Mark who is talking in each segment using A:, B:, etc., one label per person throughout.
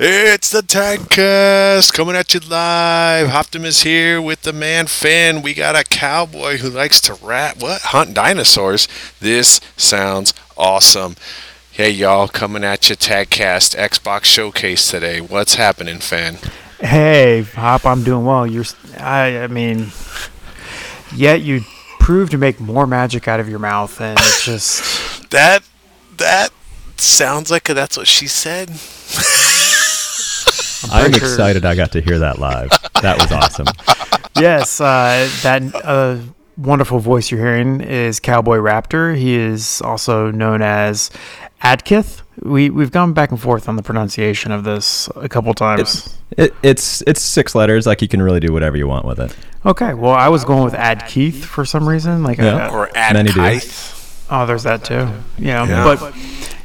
A: It's the Tagcast coming at you live. Optimus here with the man Fen. We got a cowboy who likes to rat what hunt dinosaurs. This sounds awesome. Hey y'all, coming at you Tagcast Xbox Showcase today. What's happening, Fen?
B: Hey, Hop, I'm doing well. You're, I, I mean, yet you prove to make more magic out of your mouth, and it's just
A: That that sounds like that's what she said.
C: I'm excited I got to hear that live. That was awesome.
B: yes, uh, that uh, wonderful voice you're hearing is Cowboy Raptor. He is also known as Adkith. We we've gone back and forth on the pronunciation of this a couple times.
C: It, it's it's six letters. Like you can really do whatever you want with it.
B: Okay, well, I was going with Ad Keith for some reason. Like,
C: Yeah.
B: uh,
A: Or Ad
C: Many do.
B: Oh, there's that too. Yeah,
A: Yeah.
B: but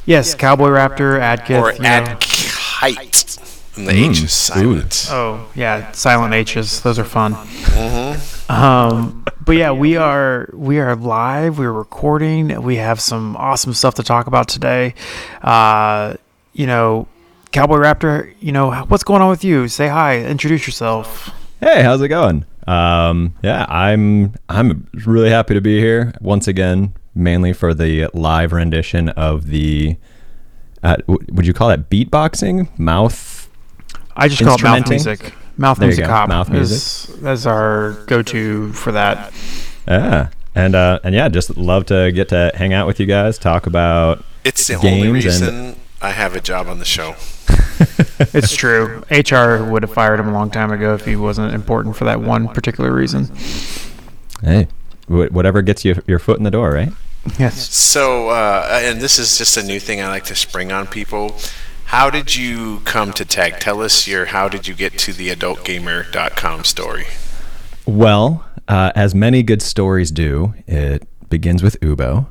B: yes, Cowboy Raptor, Adkith.
A: Or
B: you know.
A: Ad Kite. And the
C: Mm,
A: H is silent.
B: Oh yeah, silent H's. Those are fun.
A: Mm-hmm.
B: Um, but yeah, we are we are live. We're recording. We have some awesome stuff to talk about today. Uh, you know, Cowboy Raptor. You know, what's going on with you? Say hi. Introduce yourself.
C: Hey, how's it going? Um, yeah, I'm I'm really happy to be here once again, mainly for the live rendition of the. Uh, w- would you call that beatboxing? Mouth.
B: I just call it mouth music. Mouth
C: There
B: music
C: go,
B: hop.
C: mouth
B: is, is our go-to for that.
C: Yeah, and uh, and yeah, just love to get to hang out with you guys, talk about.
A: It's the only
C: Games and-
A: reason I have a job on the show.
B: It's true. HR would have fired him a long time ago if he wasn't important for that one particular reason.
C: Hey, whatever gets you your foot in the door, right?
B: Yes.
A: So, uh, and this is just a new thing I like to spring on people. How did you come to tag? Tell us your how did you get to the adultgamer.com story?
C: Well, uh, as many good stories do, it begins with Ubo,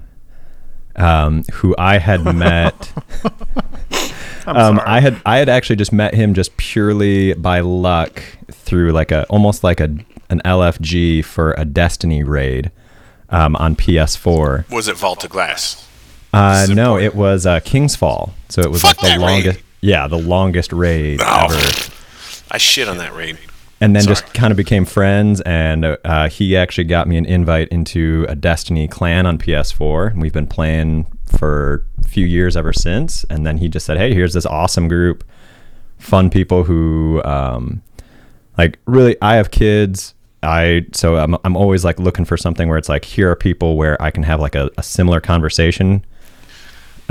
C: um, who I had met. um, I had I had actually just met him just purely by luck through like a almost like a an LFG for a Destiny raid um, on PS4.
A: Was it Vault of Glass?
C: Uh, no, it was uh, King's Fall, so it was
A: Fuck
C: like the
A: raid.
C: longest. Yeah, the longest raid
A: Oh.
C: ever.
A: I shit on that raid.
C: and then
A: Sorry.
C: just kind of became friends and uh, he actually got me an invite into a destiny clan on ps4 and we've been playing for a few years ever since and then he just said hey here's this awesome group fun people who um, like really i have kids i so I'm, I'm always like looking for something where it's like here are people where i can have like a, a similar conversation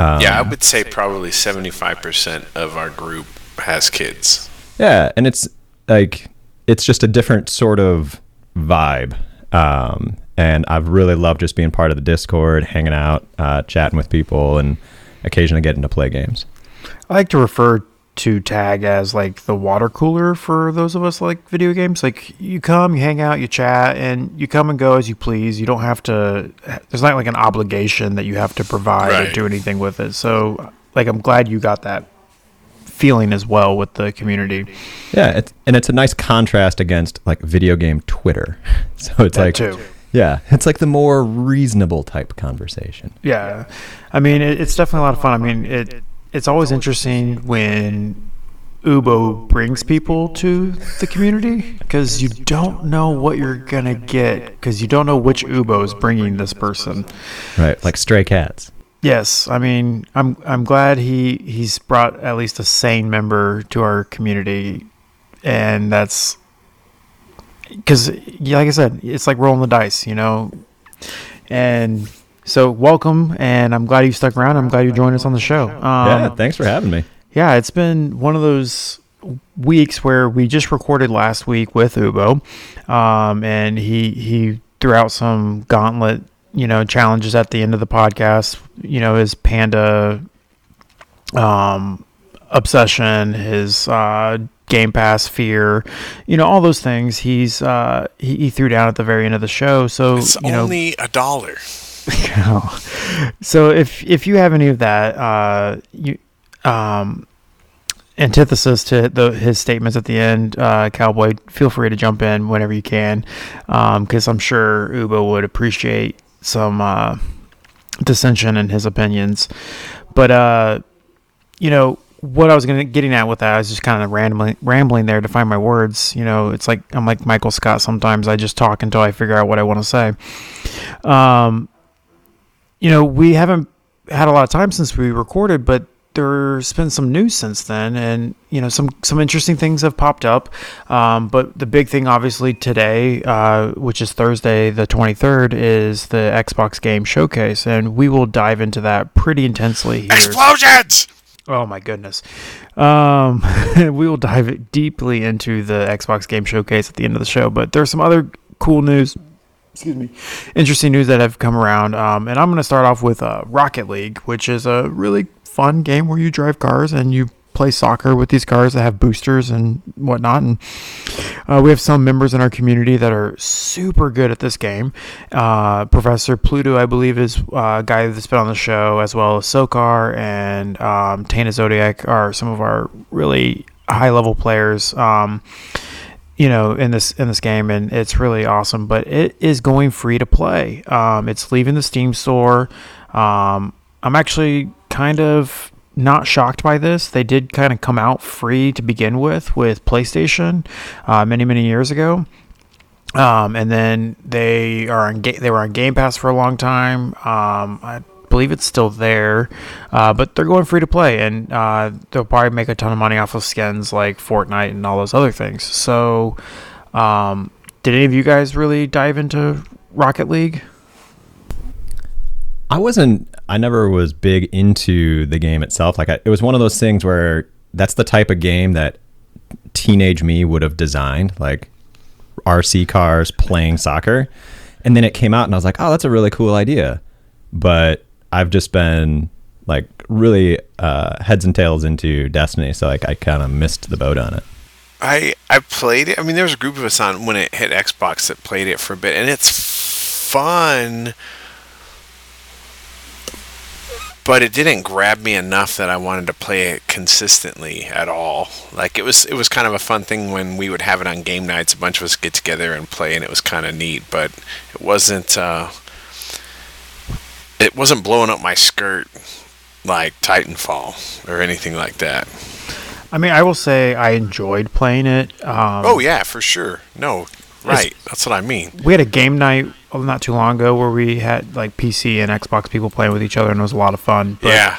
C: Um,
A: yeah, I would say probably 75% of our group has kids.
C: Yeah, and it's like it's just a different sort of vibe. Um, and I've really loved just being part of the Discord, hanging out, uh, chatting with people, and occasionally getting to play games.
B: I like to refer to tag as like the water cooler for those of us like video games. Like you come, you hang out, you chat, and you come and go as you please. You don't have to. There's not like an obligation that you have to provide or do anything with it. So, like, I'm glad you got that feeling as well with the community.
C: Yeah, it's, and it's a nice contrast against like video game Twitter. So it's
B: That
C: like,
B: too.
C: yeah, it's like the more reasonable type conversation.
B: Yeah, I mean, it, it's definitely a lot of fun. I mean, it it's always interesting when Ubo brings people to the community because you don't know what you're gonna get because you don't know which Ubo is bringing this person.
C: Right, like stray cats.
B: Yes, I mean, I'm I'm glad he he's brought at least a sane member to our community, and that's because, like I said, it's like rolling the dice, you know. And so, welcome, and I'm glad you stuck around. I'm glad you joined us on the show. Um,
C: yeah, thanks for having me.
B: yeah, it's been one of those weeks where we just recorded last week with Ubo, um, and he he threw out some gauntlet, you know, challenges at the end of the podcast. You know, his panda um, obsession, his uh, Game Pass fear, you know, all those things. He's uh, he, he threw down at the very end of the show. So
A: It's
B: you know,
A: only a dollar.
B: so if if you have any of that, uh, you um, antithesis to the, his statements at the end, uh, Cowboy, feel free to jump in whenever you can, because I'm sure Ubo would appreciate some uh, dissension in his opinions. But uh, you know, what I was gonna getting at with that, I was just kind of rambling, rambling there to find my words. You know, it's like I'm like Michael Scott. Sometimes I just talk until I figure out what I want to say. Um, you know, we haven't had a lot of time since we recorded, but there's been some news since then, and you know, some some interesting things have popped up. Um, but the big thing, obviously, today, uh, which is Thursday, the 23rd, is the Xbox Game Showcase, and we will dive into that pretty intensely here.
A: Explosions!
B: Oh my goodness. Um, we will dive deeply into the Xbox Game Showcase at the end of the show, but there's some other cool news. Excuse me. Interesting news that have come around. Um, and I'm going to start off with uh, Rocket League, which is a really fun game where you drive cars and you play soccer with these cars that have boosters and whatnot. And uh, we have some members in our community that are super good at this game. Uh, Professor Pluto, I believe, is uh, a guy that's been on the show, as well as Sokar and um, Tana Zodiac are some of our really high level players. Um, you know in this in this game and it's really awesome but it is going free to play. Um, it's leaving the steam store. Um, i'm actually kind of not shocked by this. They did kind of come out free to begin with with playstation uh, many many years ago. Um, and then they are on ga- they were on Game Pass for a long time. Um, I believe it's still there, uh, but they're going free to play, and uh, they'll probably make a ton of money off of skins like Fortnite and all those other things. So, um, did any of you guys really dive into Rocket League?
C: I wasn't. I never was big into the game itself. Like I, it was one of those things where that's the type of game that teenage me would have designed, like RC cars playing soccer. And then it came out, and I was like, "Oh, that's a really cool idea." But I've just been like really uh, heads and tails into Destiny, so like I kind of missed the boat on it.
A: I I played it. I mean, there was a group of us on when it hit Xbox that played it for a bit, and it's fun. But it didn't grab me enough that I wanted to play it consistently at all. Like it was, it was kind of a fun thing when we would have it on game nights. A bunch of us get together and play, and it was kind of neat. But it wasn't, uh, it wasn't blowing up my skirt like Titanfall or anything like that.
B: I mean, I will say I enjoyed playing it. Um,
A: Oh yeah, for sure. No, right. That's what I mean.
B: we had a game night not too long ago where we had like PC and Xbox people playing with each other, and it was a lot of fun. But,
A: yeah.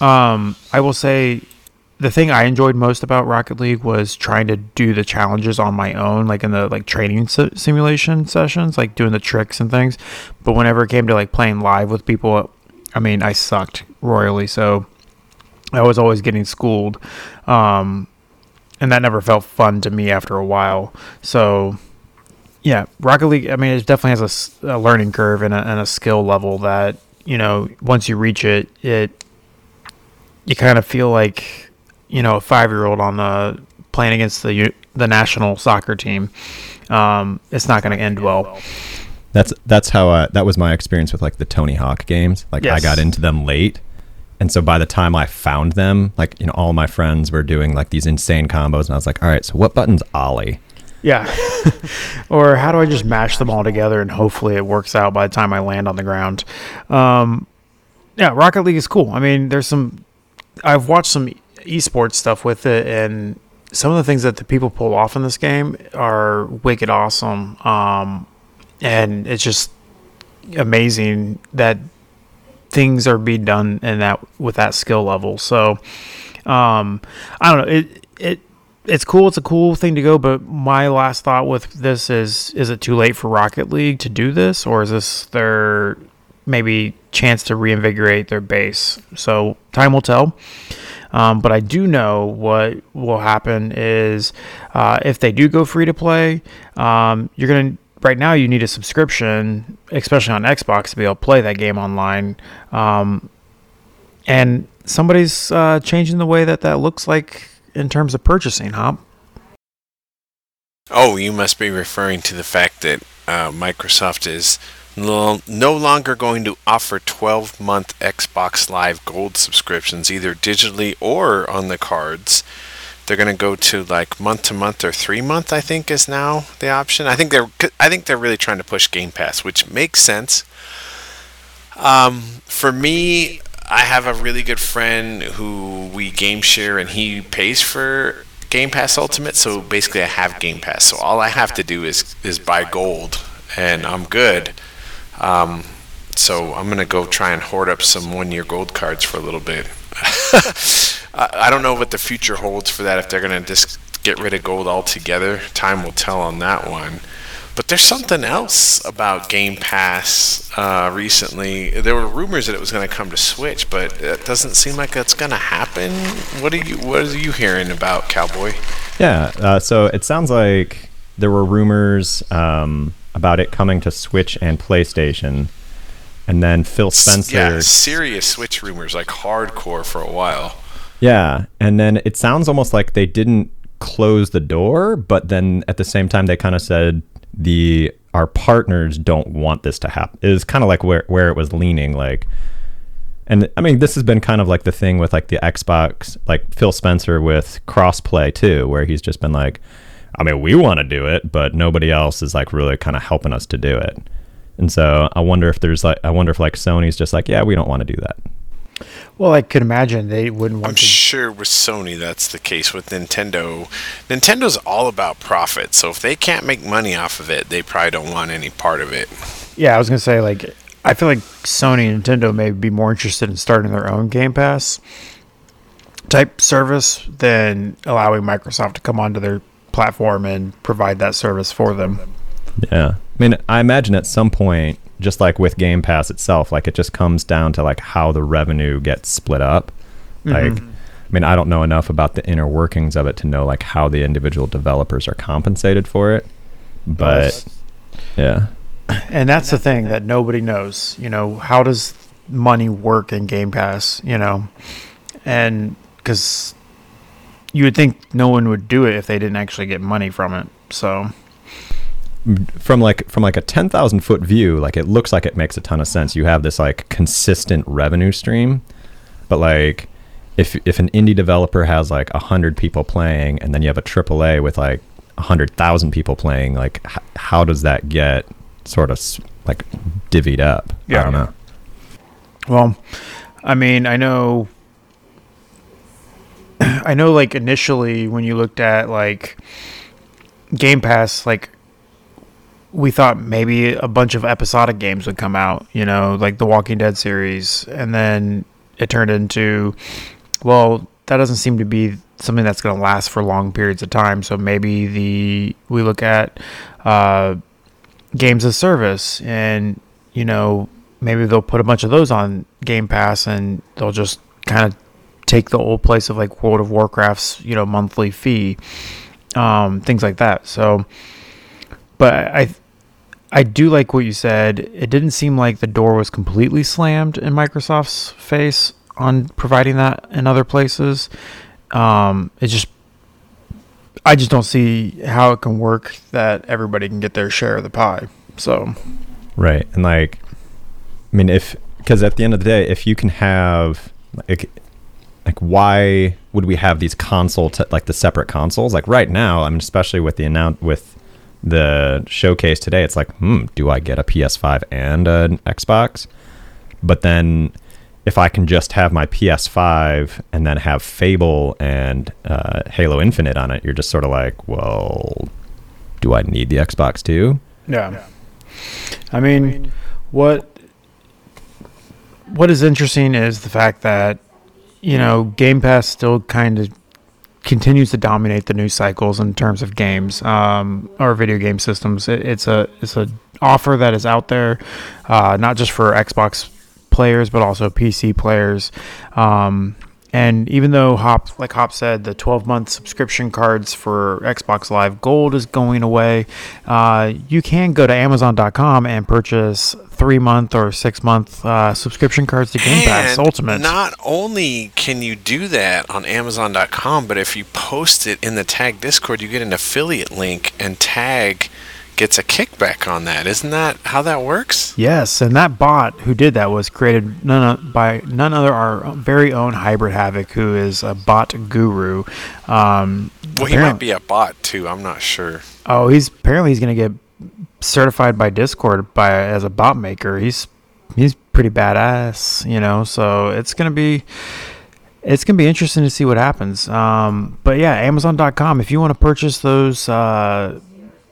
B: Um, I will say the thing I enjoyed most about Rocket League was trying to do the challenges on my own, like in the like training si- simulation sessions, like doing the tricks and things. But whenever it came to like playing live with people, I mean, I sucked royally. So I was always getting schooled, um, and that never felt fun to me after a while. So. Yeah, Rocket League. I mean, it definitely has a learning curve and a, and a skill level that you know once you reach it, it you kind of feel like you know a five year old on the playing against the the national soccer team. Um, it's not going to end well.
C: That's that's how I, that was my experience with like the Tony Hawk games. Like I got into them late, and so by the time I found them, like you know, all my friends were doing like these insane combos, and I was like, all right, so what button's Ollie?
B: Yeah. or how do I just mash them all together and hopefully it works out by the time I land on the ground? Um, yeah, Rocket League is cool. I mean, there's some. I've watched some esports stuff with it, and some of the things that the people pull off in this game are wicked awesome. Um, and it's just amazing that things are being done in that with that skill level. So, um, I don't know. It it it's cool. It's a cool thing to go. But my last thought with this is: is it too late for Rocket League to do this, or is this their maybe chance to reinvigorate their base? So time will tell. Um, but I do know what will happen is uh, if they do go free to play, um, you're gonna right now you need a subscription, especially on Xbox, to be able to play that game online. Um, and somebody's uh, changing the way that that looks like in terms of purchasing, Hop.
A: Oh, you must be referring to the fact that uh, Microsoft is no, longer going to offer 12 month Xbox Live Gold subscriptions, either digitally or on the cards. They're going to go to like month to month or three month. I think is now the option. I think they're I think they're really trying to push Game Pass, which makes sense. Um, for me, I have a really good friend who we game share, and he pays for Game Pass Ultimate. So basically, I have Game Pass. So all I have to do is is buy gold, and I'm good. Um, so I'm gonna go try and hoard up some one-year gold cards for a little bit. I don't know what the future holds for that. If they're gonna just get rid of gold altogether, time will tell on that one. But there's something else about Game Pass uh, recently. There were rumors that it was going to come to Switch, but it doesn't seem like that's going to happen. What are you What are you hearing about Cowboy?
C: Yeah, uh, so it sounds like there were rumors um, about it coming to Switch and PlayStation, and then Phil Spencer.
A: Yeah, serious Switch rumors, like hardcore for a while.
C: Yeah, and then it sounds almost like they didn't close the door, but then at the same time they kind of said the our partners don't want this to happen. It was kind of like where where it was leaning like and I mean this has been kind of like the thing with like the Xbox like Phil Spencer with crossplay too where he's just been like I mean we want to do it but nobody else is like really kind of helping us to do it. And so I wonder if there's like I wonder if like Sony's just like yeah we don't want to do that.
B: Well, I could imagine they wouldn't want
A: I'm
B: to.
A: sure with Sony that's the case. With Nintendo, Nintendo's all about profit. So if they can't make money off of it, they probably don't want any part of it.
B: Yeah, I was gonna say like I feel like Sony and Nintendo may be more interested in starting their own Game Pass type service than allowing Microsoft to come onto their platform and provide that service for them.
C: Yeah. I mean, I imagine at some point, just like with Game Pass itself, like it just comes down to like how the revenue gets split up. Mm-hmm. Like, I mean, I don't know enough about the inner workings of it to know like how the individual developers are compensated for it. But yeah.
B: And that's the thing that nobody knows. You know, how does money work in Game Pass? You know, and because you would think no one would do it if they didn't actually get money from it. So
C: from like from like a 10,000 foot view like it looks like it makes a ton of sense you have this like consistent revenue stream but like if if an indie developer has like 100 people playing and then you have a AAA with like 100,000 people playing like h- how does that get sort of like divvied up
B: Yeah.
C: i don't know
B: Well, I mean, I know I know like initially when you looked at like Game Pass like we thought maybe a bunch of episodic games would come out, you know, like the Walking Dead series. And then it turned into well, that doesn't seem to be something that's going to last for long periods of time, so maybe the we look at uh games of service and you know maybe they'll put a bunch of those on game pass and they'll just kind of take the old place of like world of warcraft's you know monthly fee um things like that so but i i do like what you said it didn't seem like the door was completely slammed in microsoft's face on providing that in other places um it just I just don't see how it can work that everybody can get their share of the pie. So,
C: Right. And like, I mean, if, because at the end of the day, if you can have, like, like why would we have these console, t- like the separate consoles? Like right now, I mean, especially with the announce, with the showcase today, it's like, hmm, do I get a PS5 and an Xbox? But then if I can just have my PS5 and then have Fable and uh, Halo Infinite on it, you're just sort of like, well, do I need the Xbox too?
B: yeah. I mean, what what is interesting is the fact that you know Game Pass still kind of continues to dominate the news cycles in terms of games um, or video game systems. It, it's a it's a offer that is out there, uh, not just for Xbox players but also PC players. Um, and even though Hop, like Hop said, the 12 month subscription cards for Xbox Live Gold is going away, uh, you can go to Amazon.com and purchase three month or six month uh, subscription cards to Game Pass
A: And
B: Ultimate.
A: Not only can you do that on Amazon.com, but if you post it in the Tag Discord, you get an affiliate link, and Tag gets a kickback on that. Isn't that how that works?
B: Yes, and that bot who did that was created none by none other our very own Hybrid Havoc, who is a bot guru. Um,
A: Well, he might be a bot too. I'm not sure.
B: Oh, he's apparently he's going to get certified by Discord by as a bot maker. He's he's pretty badass, you know. So it's gonna be it's gonna be interesting to see what happens. Um, but yeah, Amazon.com. If you want to purchase those uh,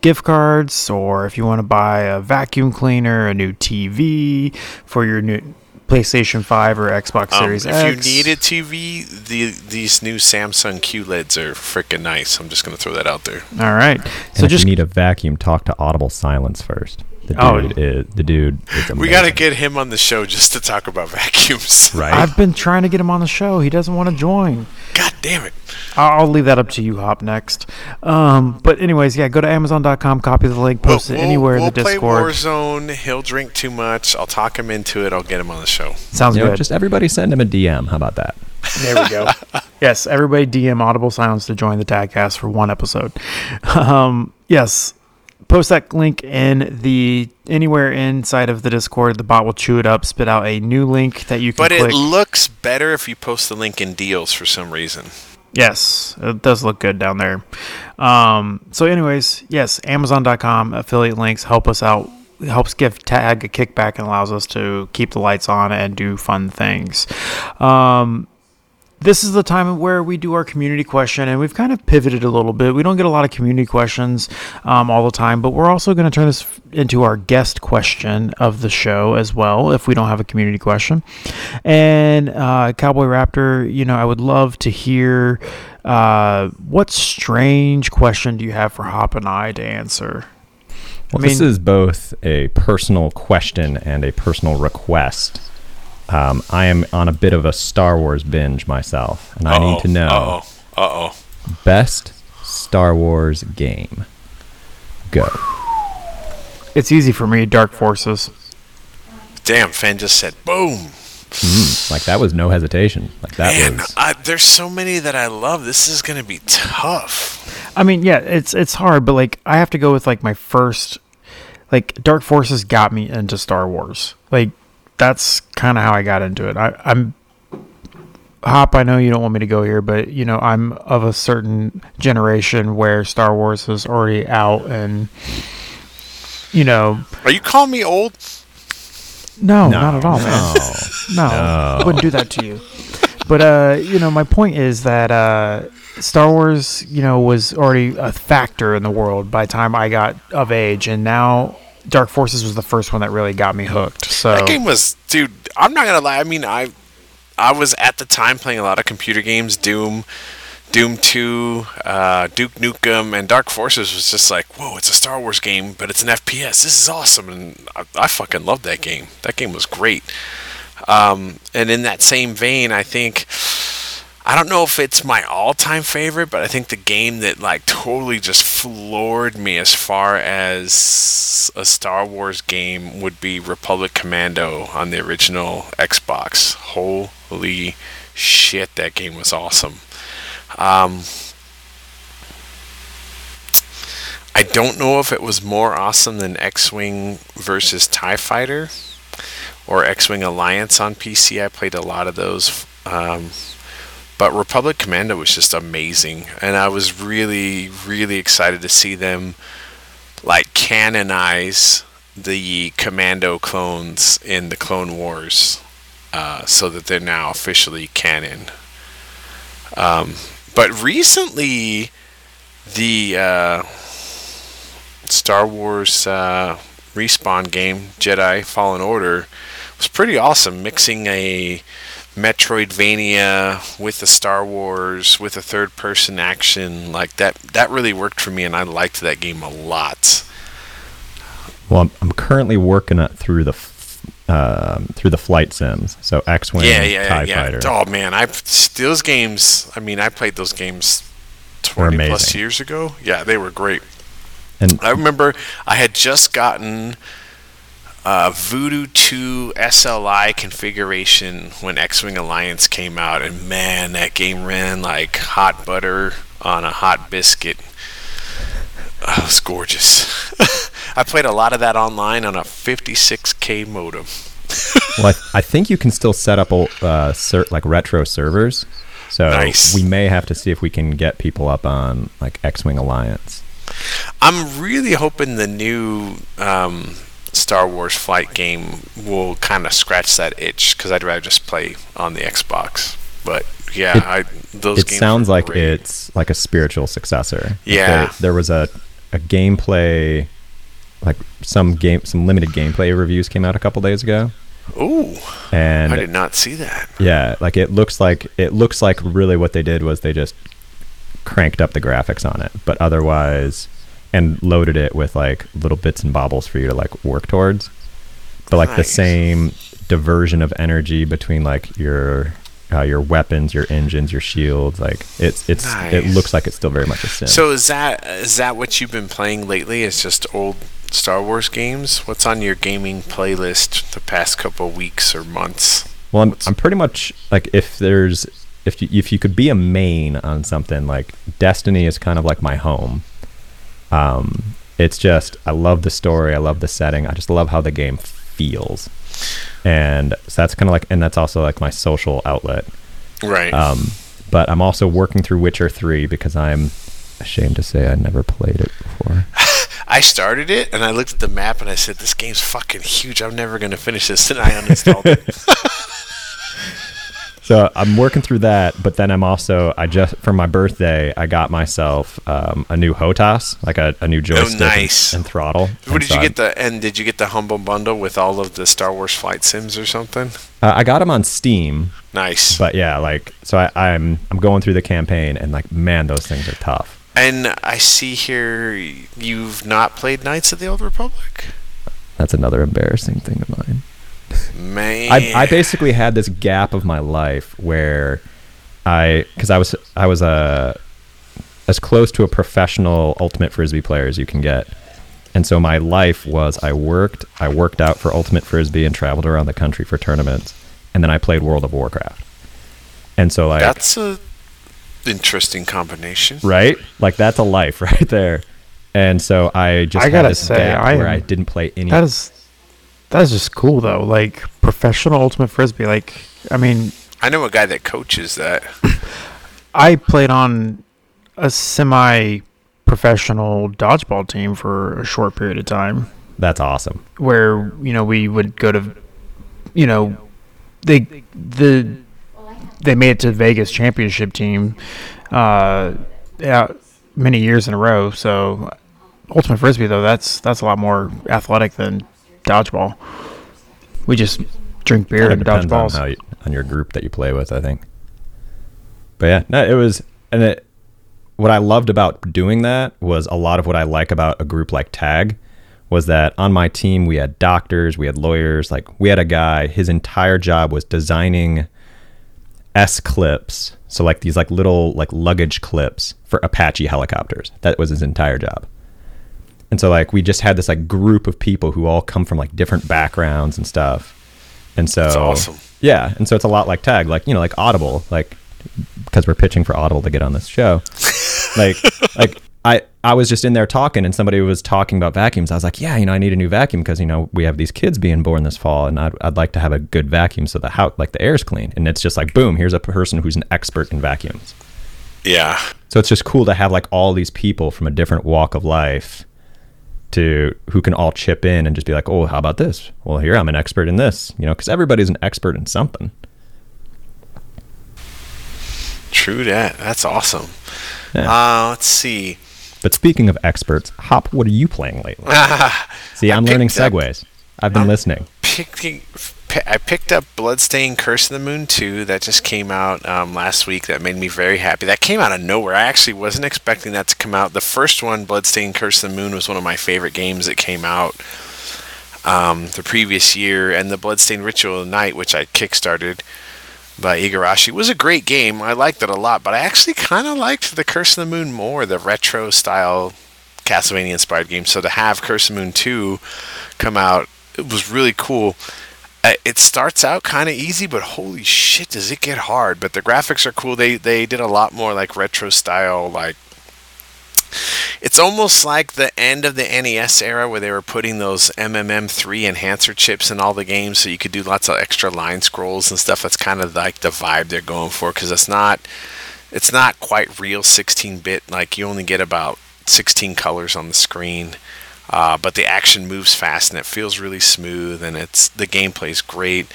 B: gift cards, or if you want to buy a vacuum cleaner, a new TV for your new PlayStation Five or Xbox
A: Um,
B: Series
A: if
B: X,
A: you need a TV, the these new Samsung QLEDs are freaking nice. I'm just gonna throw that out there.
B: all right.
C: And
B: So
C: if
B: just
C: you need a vacuum, talk to Audible Silence first. The
B: Oh.
C: dude is the dude is.
A: We got to get him on the show just to talk about vacuums.
C: right.
B: I've been trying to get him on the show. He doesn't want to join.
A: God damn it!
B: I'll I'll leave that up to you, Hop, next. Um, but anyways, yeah, go to Amazon.com, copy the link, post
A: We'll-
B: it anywhere
A: we'll,
B: in the
A: we'll
B: Discord.
A: play Warzone. He'll drink too much. I'll talk him into it. I'll get him on the show.
B: Sounds
C: You know,
B: good.
C: just everybody send him a DM. How about that?
B: there we go. yes, everybody DM Audible Silence to join the Tagcast for one episode. Um, yes, post that link in the anywhere inside of the Discord. The bot will chew it up, spit out a new link that you can
A: But
B: click.
A: it looks better if you post the link in deals for some reason.
B: Yes, it does look good down there. Um, so, anyways, yes, Amazon.com affiliate links help us out, helps give Tag a kickback and allows us to keep the lights on and do fun things. Um, this is the time where we do our community question, and we've kind of pivoted a little bit. We don't get a lot of community questions um, all the time, but we're also going to turn this into our guest question of the show as well, if we don't have a community question. And uh, Cowboy Raptor, you know, I would love to hear uh, what strange question do you have for Hop and I to answer?
C: Well,
B: I
C: this is both a personal question and a personal request. Um, I am on a bit of a Star Wars binge myself, and I need to know
A: Uh oh. Uh oh.
C: best Star Wars game. Go.
B: It's easy for me, Dark Forces.
A: Damn, Fen just said boom.
C: Mm, like that was no hesitation. Like that
A: Man,
C: was.
A: I, there's so many that I love. This is gonna be tough.
B: I mean, yeah, it's it's hard, but like I have to go with like my first like Dark Forces got me into Star Wars. Like that's kind of how I got into it. I, I'm Hop, I know you don't want me to go here, but you know, I'm of a certain generation where Star Wars is already out and you know,
A: Are you calling me old?
B: no,
C: No,
B: not at all, man.
C: no.
B: No, I wouldn't do that to you. But uh, you know, my point is that uh, Star Wars, you know, was already a factor in the world by the time I got of age, and now Dark Forces was the first one that really got me hooked. So
A: That game was, dude. I'm not gonna lie. I mean, I, I was at the time playing a lot of computer games. Doom, Doom Two, uh, Duke Nukem, and Dark Forces was just like, whoa, it's a Star Wars game, but it's an FPS. This is awesome, and I, I fucking loved that game. That game was great. Um, and in that same vein, I think. I don't know if it's my all-time favorite, but I think the game that like totally just floored me as far as a Star Wars game would be Republic Commando on the original Xbox. Holy shit, that game was awesome. Um, I don't know if it was more awesome than X-wing versus Tie Fighter or X-wing Alliance on PC. I played a lot of those. Um, but Republic Commando was just amazing, and I was really, really excited to see them like canonize the Commando clones in the Clone Wars, uh, so that they're now officially canon. Um, but recently, the uh, Star Wars uh, respawn game Jedi Fallen Order was pretty awesome, mixing a Metroidvania with the Star Wars with a third person action like that that really worked for me and I liked that game a lot.
C: Well, I'm, I'm currently working it through the um, through the flight sims. So X-wing,
A: yeah, yeah,
C: Tie
A: yeah.
C: Fighter.
A: Oh man, I those games, I mean, I played those games 20 plus years ago. Yeah, they were great.
C: And
A: I remember I had just gotten uh, Voodoo 2 SLI configuration when X Wing Alliance came out, and man, that game ran like hot butter on a hot biscuit. Oh, it was gorgeous. I played a lot of that online on a 56k modem.
C: well, I, I think you can still set up uh, ser- like retro servers. So
A: Nice.
C: we may have to see if we can get people up on like X-wing Alliance.
A: I'm really hoping the new um, Star Wars flight game will kind of scratch that itch because I'd rather just play on the Xbox. But yeah,
C: It-
A: I those
C: it
A: games
C: sounds like it's like a spiritual successor. Like
A: Yeah.
C: there, there was a a gameplay, like some game, some limited gameplay reviews came out a couple days ago,
A: Ooh,
C: and
A: I did not see that.
C: yeah, like it looks like it looks like really what they did was they just cranked up the graphics on it, but otherwise, and loaded it with like little bits and bobbles for you to like work towards. But like the same diversion of energy between like your uh, your weapons, your engines, your shields, like it's it's it looks like it's still very much a sim.
A: So is that is that what you've been playing lately? It's just old Star Wars games? What's on your gaming playlist the past couple weeks or months?
C: Well, I'm,
A: What's-
C: I'm pretty much like if there's if you, if you could be a main on something like Destiny is kind of like my home. Um, it's just I love the story, I love the setting, I just love how the game feels, and so that's kind of like, and that's also like my social outlet.
A: Right.
C: Um, but I'm also working through Witcher three because I'm ashamed to say I never played it before.
A: I started it and I looked at the map and I said, "This game's fucking huge. I'm never gonna finish this." And I uninstalled it.
C: So I'm working through that, but then I'm also I just for my birthday I got myself um, a new HOTAS, like a, a new joystick and-
A: Oh, nice.
C: and, throttle.
A: What
C: And
A: did
C: so
A: you get the and did you get the humble bundle with all of the Star Wars flight sims or something?
C: Uh, I got them on Steam,
A: Nice.
C: but yeah, like so I, I'm I'm going through the campaign and like man, those things are tough.
A: and I see here you've not played Knights of the Old Republic.
C: That's another embarrassing thing of mine.
A: Man,
C: I, I basically had this gap of my life where I because I was I was a as close to a professional ultimate frisbee player as you can get. And so my life was I worked, I worked out for ultimate frisbee and traveled around the country for tournaments, and then I played World of Warcraft. And so like
A: that's a interesting combination.
C: right? Like that's a life right there. And so I just
B: I
C: had
B: gotta
C: this
B: say,
C: gap
B: I
C: where
B: am-
C: I didn't play any
B: That is that is just cool though. Like professional ultimate frisbee. Like I mean,
A: I know a guy that coaches that.
B: I played on a semi professional dodgeball team for a short period of time
C: that's awesome.
B: where, you know, we would go to you know, they the they made it to the Vegas championship team uh yeah, many years in a row. So ultimate frisbee though, that's that's a lot more athletic than dodgeball. We just drink beer and dodge
C: depends on how you, on your group that you play with, I think. But yeah, no, it was, and it. What I loved about doing that was a lot of what I like about a group like Tag, was that on my team we had doctors, we had lawyers, like we had a guy. His entire job was designing S clips, so like these like little like luggage clips for Apache helicopters. That was his entire job. And so like we just had this like group of people who all come from like different backgrounds and stuff. And so
A: That's awesome.
C: Yeah, and so it's a lot like Tag, like you know, like Audible, like because we're pitching for Audible to get on this show. like, like I I was just in there talking, and somebody was talking about vacuums. I was like, yeah, you know, I need a new vacuum because you know we have these kids being born this fall, and I'd, I'd like to have a good vacuum so the house, like the air's clean. And it's just like, boom, here's a person who's an expert in vacuums.
A: Yeah.
C: So it's just cool to have like all these people from a different walk of life to who can all chip in and just be like, "Oh, how about this? Well, here I'm an expert in this." You know, cuz everybody's an expert in something.
A: True that. That's awesome.
C: Yeah.
A: Uh, let's see.
C: But speaking of experts, Hop, what are you playing lately? See, I'm learning
A: up-
C: segues. I've been
A: I'm-
C: listening.
A: Picking, I picked up Bloodstained Curse of the Moon 2 that just came out um, last week. That made me very happy. That came out of nowhere. I actually wasn't expecting that to come out. The first one, Bloodstained Curse of the Moon, was one of my favorite games that came out um, the previous year. And the Bloodstained Ritual of the Night, which I kickstarted by Igarashi, was a great game. I liked it a lot, but I actually kind of liked the Curse of the Moon more, the retro style Castlevania inspired game. So to have Curse of the Moon 2 come out, it was really cool. Uh, it starts out kind of easy, but holy shit, does it get hard! But the graphics are cool. They they did a lot more like retro style, like it's almost like the end of the NES era where they were putting those MMC3 enhancer chips in all the games, so you could do lots of extra line scrolls and stuff. That's kind of like the vibe they're going for because it's not it's not quite real 16-bit. Like you only get about 16 colors on the screen. Uh, but the action moves fast and it feels really smooth, and it's the gameplay's great.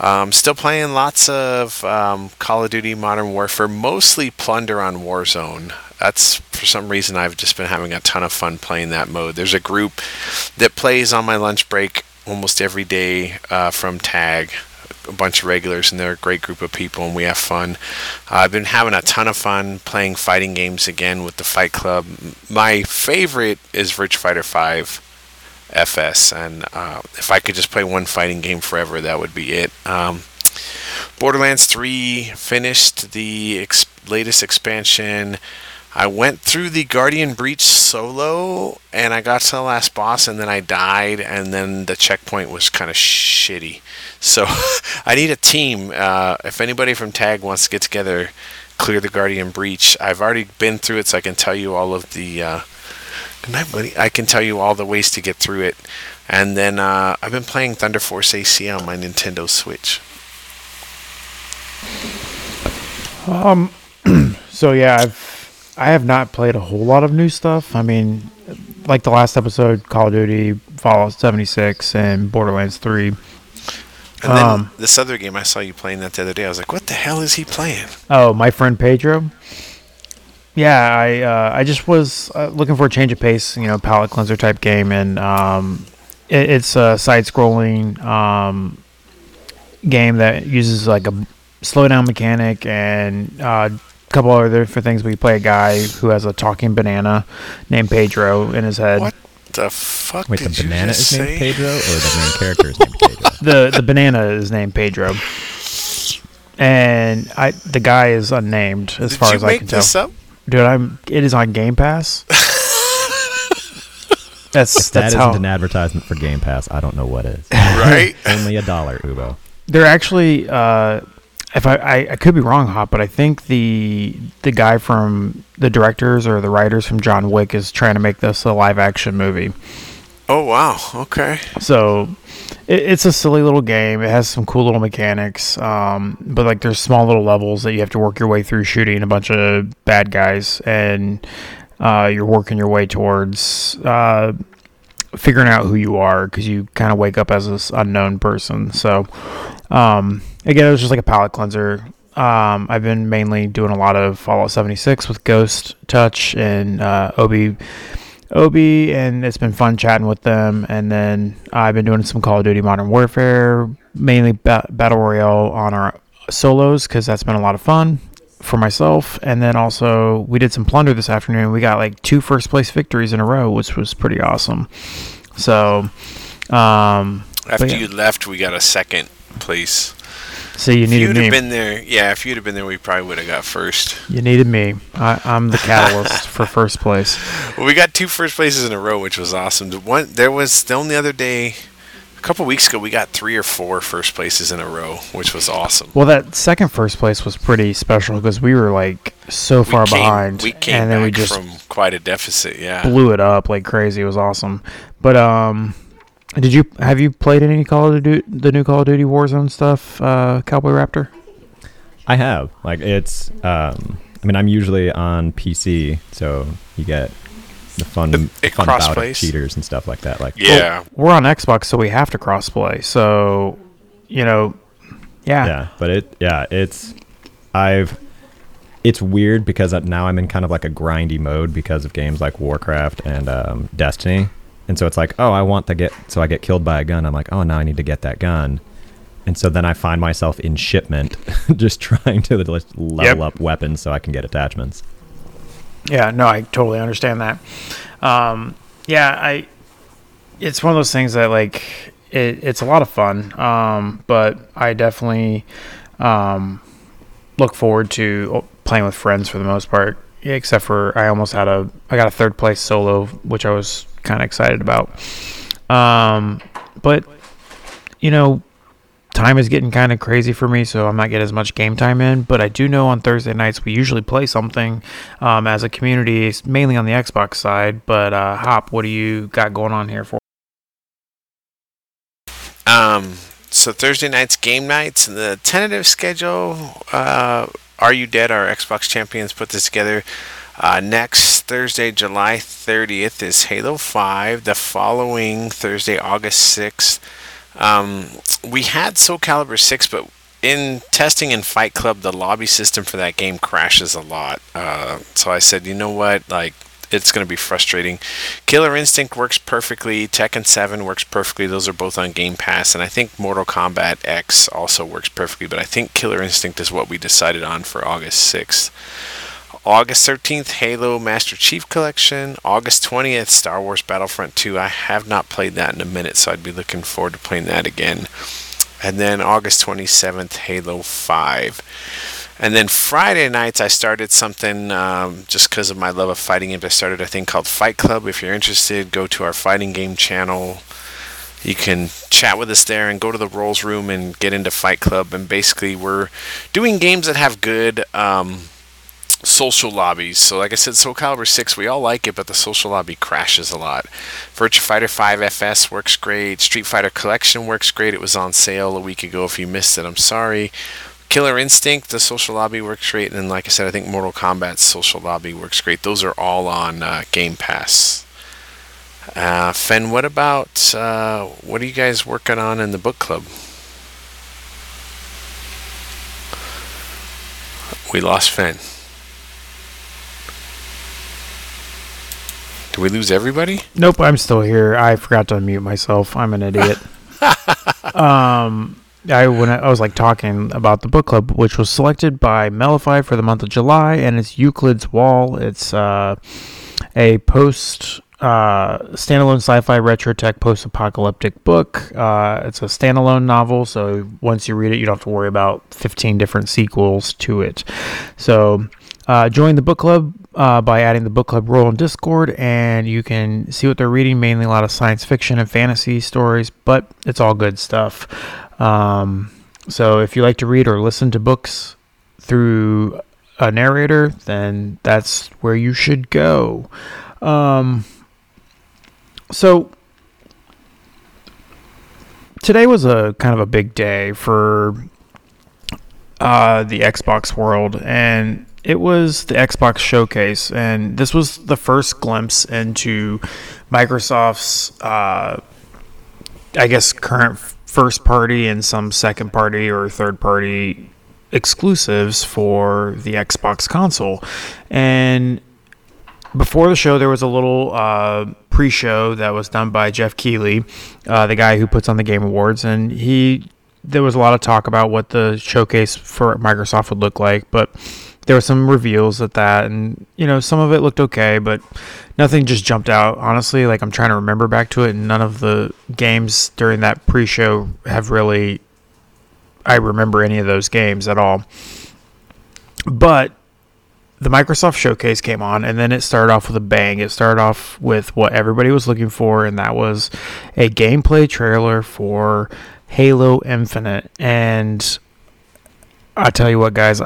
A: Um, still playing lots of um, Call of Duty Modern Warfare, mostly Plunder on Warzone. That's for some reason I've just been having a ton of fun playing that mode. There's a group that plays on my lunch break almost every day uh, from Tag, a bunch of regulars, and they're a great group of people, and we have fun. Uh, I've been having a ton of fun playing fighting games again with the Fight Club. My favorite is Virtua Fighter 5 FS, and uh, if I could just play one fighting game forever, that would be it. Um, Borderlands 3 finished the ex- latest expansion. I went through the Guardian Breach solo, and I got to the last boss, and then I died, and then the checkpoint was kind of shitty. So I need a team. Uh, if anybody from Tag wants to get together, clear the Guardian Breach. I've already been through it, so I can tell you all of the. Uh, Good night, buddy. I can tell you all the ways to get through it. And then uh, I've been playing Thunder Force AC on my Nintendo Switch.
B: Um, so yeah, I've I have not played a whole lot of new stuff. I mean, like the last episode, Call of Duty, Fallout 76, and Borderlands 3.
A: And then
B: Um,
A: this other game, I saw you playing that the other day. I was like, what the hell is he playing?
B: Oh, my friend Pedro. Yeah, I uh, I just was uh, looking for a change of pace, you know, palate cleanser type game, and um, it, it's a side-scrolling um, game that uses like a slowdown mechanic and uh, couple other different things. We play a guy who has a talking banana named Pedro in his head.
A: What the fuck
C: Wait,
A: did
C: the
A: you
C: banana
A: just
C: is
A: say?
C: named Pedro, or the main character is named Pedro?
B: the the banana is named Pedro, and I the guy is unnamed as
A: Did
B: far as I can tell.
A: this up?
B: Dude, I'm. It is on Game Pass. that's
C: If that
B: that's
C: isn't
B: how
C: an advertisement for Game Pass, I don't know what is.
A: Right?
C: Only a dollar, Ubo.
B: they're actually. Uh, if I, I I could be wrong, Hop, but I think the the guy from the directors or the writers from John Wick is trying to make this a live action movie.
A: oh, wow. Okay.
B: So it, it's a silly little game. It has some cool little mechanics, um, but like there's small little levels that you have to work your way through shooting a bunch of bad guys, and uh, you're working your way towards uh, figuring out who you are because you kind of wake up as this unknown person. So um, again, it was just like a palate cleanser. Um, I've been mainly doing a lot of Fallout 76 with Ghost Touch and uh, Obi. Obi, and it's been fun chatting with them. And then I've been doing some Call of Duty Modern Warfare, mainly ba- Battle Royale on our solos because that's been a lot of fun for myself. And then also we did some plunder this afternoon. We got like two first place victories in a row, which was pretty awesome. So, um,
A: After
B: yeah.
A: you left, we got a second place.
B: so you
A: If
B: needed
A: you'd
B: me.
A: have been there, yeah, if you'd have been there, we probably would have got first.
B: you needed me. I, I'm the catalyst for first place.
A: Well, we got two first places in a row, which was awesome. The one there was the only other day, a couple weeks ago, we got three or four first places in a row, which was awesome.
B: Well, that second first place was pretty special because we were like so far
A: came,
B: behind,
A: We came
B: and then
A: back
B: we just
A: from quite a deficit. Yeah.
B: blew it up like crazy. It was awesome. But um, did you have you played any Call of Duty, the new Call of Duty Warzone stuff, uh, Cowboy Raptor?
C: I have. Like it's um I mean I'm usually on PC, so you get the fun
A: It- it
C: fun bout of
A: cross-plays?
C: cheaters and stuff like that. Like
A: Yeah.
B: We're on Xbox, so we have to crossplay. So, you know, yeah,
C: yeah, but it yeah, it's I've it's weird because now I'm in kind of like a grindy mode because of games like Warcraft and um, Destiny. And so it's like, oh, I want to get so I get killed by a gun. I'm like, oh, now I need to get that gun. And so then I find myself in shipment, just trying to le- level
B: Yep.
C: up weapons so I can get attachments.
B: Yeah, no, I totally understand that. Um, yeah, I. It's one of those things that like it, it's a lot of fun, um, but I definitely um, look forward to playing with friends for the most part. Except for I almost had a I got a third place solo, which I was kind of excited about. Um, but you know, time is getting kind of crazy for me, so I'm not getting as much game time in. But I do know on Thursday nights we usually play something um, as a community, mainly on the Xbox side. But uh, Hop, what do you got going on here for?
A: Um. So Thursday nights, game nights, and the tentative schedule. Uh, Are you dead? Our Xbox champions put this together. Uh, next Thursday, July 30th, is Halo 5. The following Thursday, August 6th, um, we had Soul Calibur 6, but in testing in Fight Club, the lobby system for that game crashes a lot. Uh, so I said, you know what, like it's going to be frustrating. Killer Instinct works perfectly. Tekken 7 works perfectly. Those are both on Game Pass, and I think Mortal Kombat X also works perfectly. But I think Killer Instinct is what we decided on for August 6th. August 13th, Halo Master Chief Collection. August 20th, Star Wars Battlefront 2. I have not played that in a minute, so I'd be looking forward to playing that again. And then August 27th, Halo 5. And then Friday nights, I started something um, just because of my love of fighting games. I started a thing called Fight Club. If you're interested, go to our fighting game channel. You can chat with us there and go to the Roles Room and get into Fight Club. And basically, we're doing games that have good. Um, social lobbies. So, like I said, Soul Calibur 6, we all like it, but the social lobby crashes a lot. Virtua Fighter 5 FS works great. Street Fighter Collection works great. It was on sale a week ago. If you missed it, I'm sorry. Killer Instinct, the social lobby works great. And like I said, I think Mortal Kombat's social lobby works great. Those are all on uh, Game Pass. Uh, Fen, what about uh, what are you guys working on in the book club? We lost Fen. Did we lose everybody?
B: Nope, I'm still here. I forgot to unmute myself. I'm an idiot. um, I when I, I, was like talking about the book club, which was selected by Mellify for the month of July, and it's Euclid's Wall. It's uh, a post uh, standalone sci-fi retro tech post-apocalyptic book. Uh, it's a standalone novel, so once you read it, you don't have to worry about 15 different sequels to it. So uh, join the book club uh, by adding the book club role in Discord, and you can see what they're reading. Mainly a lot of science fiction and fantasy stories, but it's all good stuff. Um, so if you like to read or listen to books through a narrator, then that's where you should go. Um, so today was a kind of a big day for uh, the Xbox world, and it was the Xbox showcase, and this was the first glimpse into Microsoft's, uh, I guess, current first party and some second party or third party exclusives for the Xbox console. And before the show, there was a little uh, pre show that was done by Geoff Keighley, uh, the guy who puts on the Game Awards, and he. There was a lot of talk about what the showcase for Microsoft would look like, but there were some reveals at that and you know some of it looked okay but nothing just jumped out. Honestly like i'm trying to remember back to it and none of the games during that pre-show have really i remember any of those games at all. But the microsoft showcase came on and then it started off with a bang. It started off with what everybody was looking for and that was a gameplay trailer for halo infinite. And i tell you what guys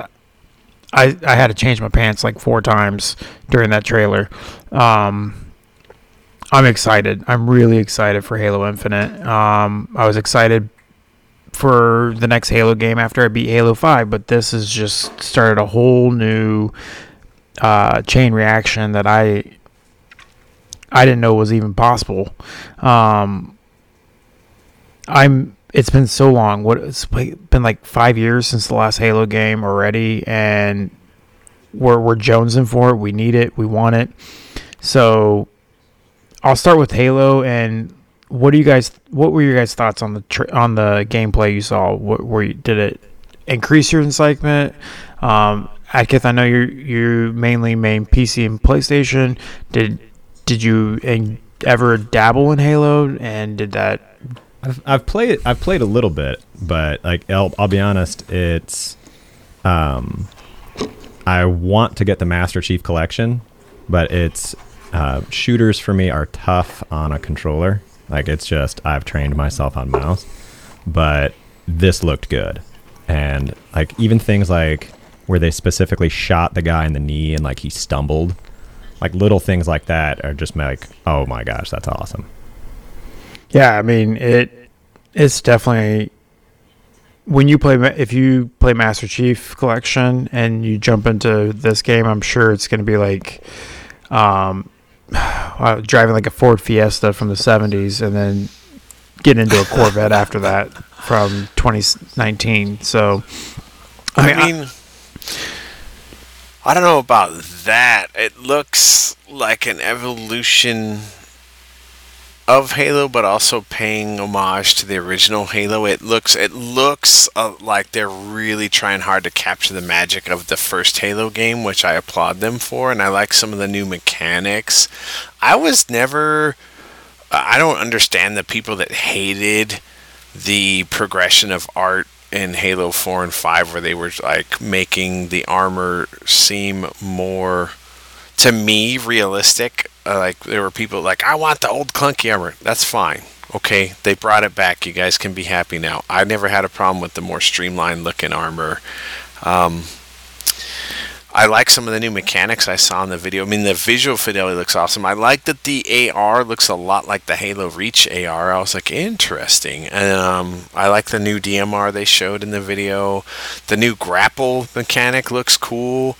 B: I, I had to change my pants like four times during that trailer. Um, I'm excited. I'm really excited for Halo Infinite. Um, I was excited for the next Halo game after I beat Halo 5, but this has just started a whole new uh, chain reaction that I I didn't know was even possible. Um, I'm it's been so long. What it's been like five years since the last Halo game already, and we're we're jonesing for it. We need it. We want it. So I'll start with Halo. And what do you guys? What were your guys' thoughts on the tr- on the gameplay you saw? What were you, did it increase your excitement? Um, Adkith, I know you you mainly main PC and PlayStation. Did did you ever dabble in Halo? And did that
C: I've, I've played I've played a little bit, but like I'll, I'll be honest, it's um I want to get the Master Chief Collection, but it's uh, shooters for me are tough on a controller. Like it's just I've trained myself on mouse, but this looked good, and like even things like where they specifically shot the guy in the knee and like he stumbled, like little things like that are just like oh my gosh that's awesome.
B: Yeah, I mean it. It's definitely when you play, if you play Master Chief Collection and you jump into this game, I'm sure it's going to be like, um, uh, driving like a Ford Fiesta from the 70s and then getting into a Corvette after that from 2019. So,
A: I mean, I don't know about that. It looks like an evolution of Halo, but also paying homage to the original Halo. It looks it looks uh, like they're really trying hard to capture the magic of the first Halo game, which I applaud them for, and I like some of the new mechanics. I was never I don't understand the people that hated the progression of art in Halo 4 and 5 where they were like making the armor seem more to me realistic uh, like there were people like I want the old clunky armor that's fine okay they brought it back you guys can be happy now I never had a problem with the more streamlined looking armor um, I like some of the new mechanics I saw in the video. I mean, the visual fidelity looks awesome. I like that the AR looks a lot like the Halo Reach AR. I was like, interesting. And um, I like the new DMR they showed in the video. The new grapple mechanic looks cool.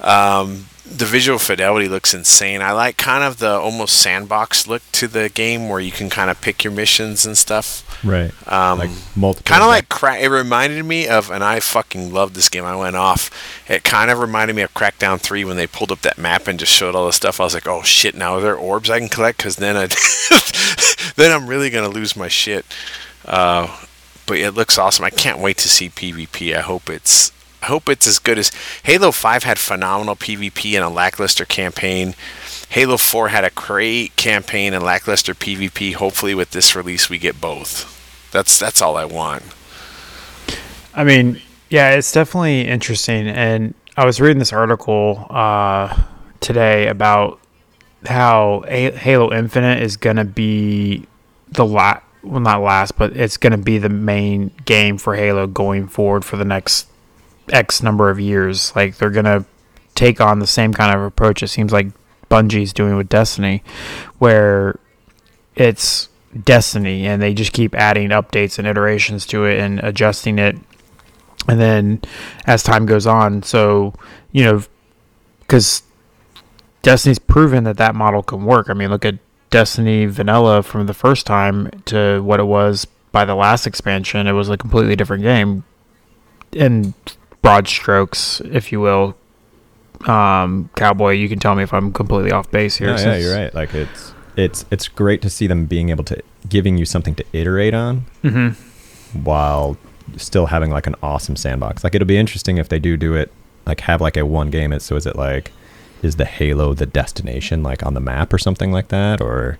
A: Um, the visual fidelity looks insane. I like kind of the almost sandbox look to the game where you can kind of pick your missions and stuff.
C: Right.
A: Um,
C: like multiple.
A: Kind of like crack. It reminded me of, and I fucking love this game. I went off. It kind of reminded me of Crackdown Three when they pulled up that map and just showed all the stuff. I was like, oh shit! Now are there orbs I can collect? Because then I, then I'm really gonna lose my shit. Uh, but it looks awesome. I can't wait to see PvP. I hope it's I hope it's as good as Halo 5 had phenomenal PvP and a lackluster campaign. Halo 4 had a great campaign and lackluster PvP. Hopefully with this release we get both. That's that's all I want.
B: I mean, yeah, it's definitely interesting. And I was reading this article uh, today about how A- Halo Infinite is to be the last, well, not last, but it's going to be the main game for Halo going forward for the next X number of years. Like, they're to take on the same kind of approach it seems like Bungie's doing with Destiny, where it's Destiny and they just keep adding updates and iterations to it and adjusting it. And then as time goes on so you know because destiny's proven that that model can work. I mean look at destiny vanilla from the first time to what it was by the last expansion. It was a completely different game. In broad strokes if you will um cowboy you can tell me if i'm completely off base here
C: No, yeah, you're right. Like it's it's it's great to see them being able to giving you something to iterate on
B: Mhm.
C: while still having like an awesome sandbox. Like it'll be interesting if they do do it like have like a one game. It so is it like is the Halo the destination like on the map or something like that or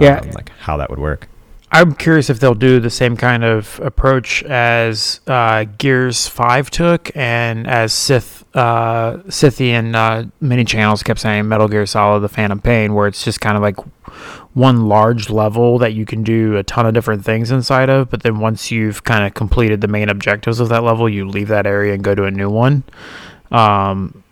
B: Yeah.
C: um, like how that would work.
B: I'm curious if they'll do the same kind of approach as uh, Gears Five took, and as Sith uh, Scythian uh, mini channels kept saying, Metal Gear Solid: The Phantom Pain, where it's just kind of like one large level that you can do a ton of different things inside of, but then once you've kind of completed the main objectives of that level, you leave that area and go to a new one. Um,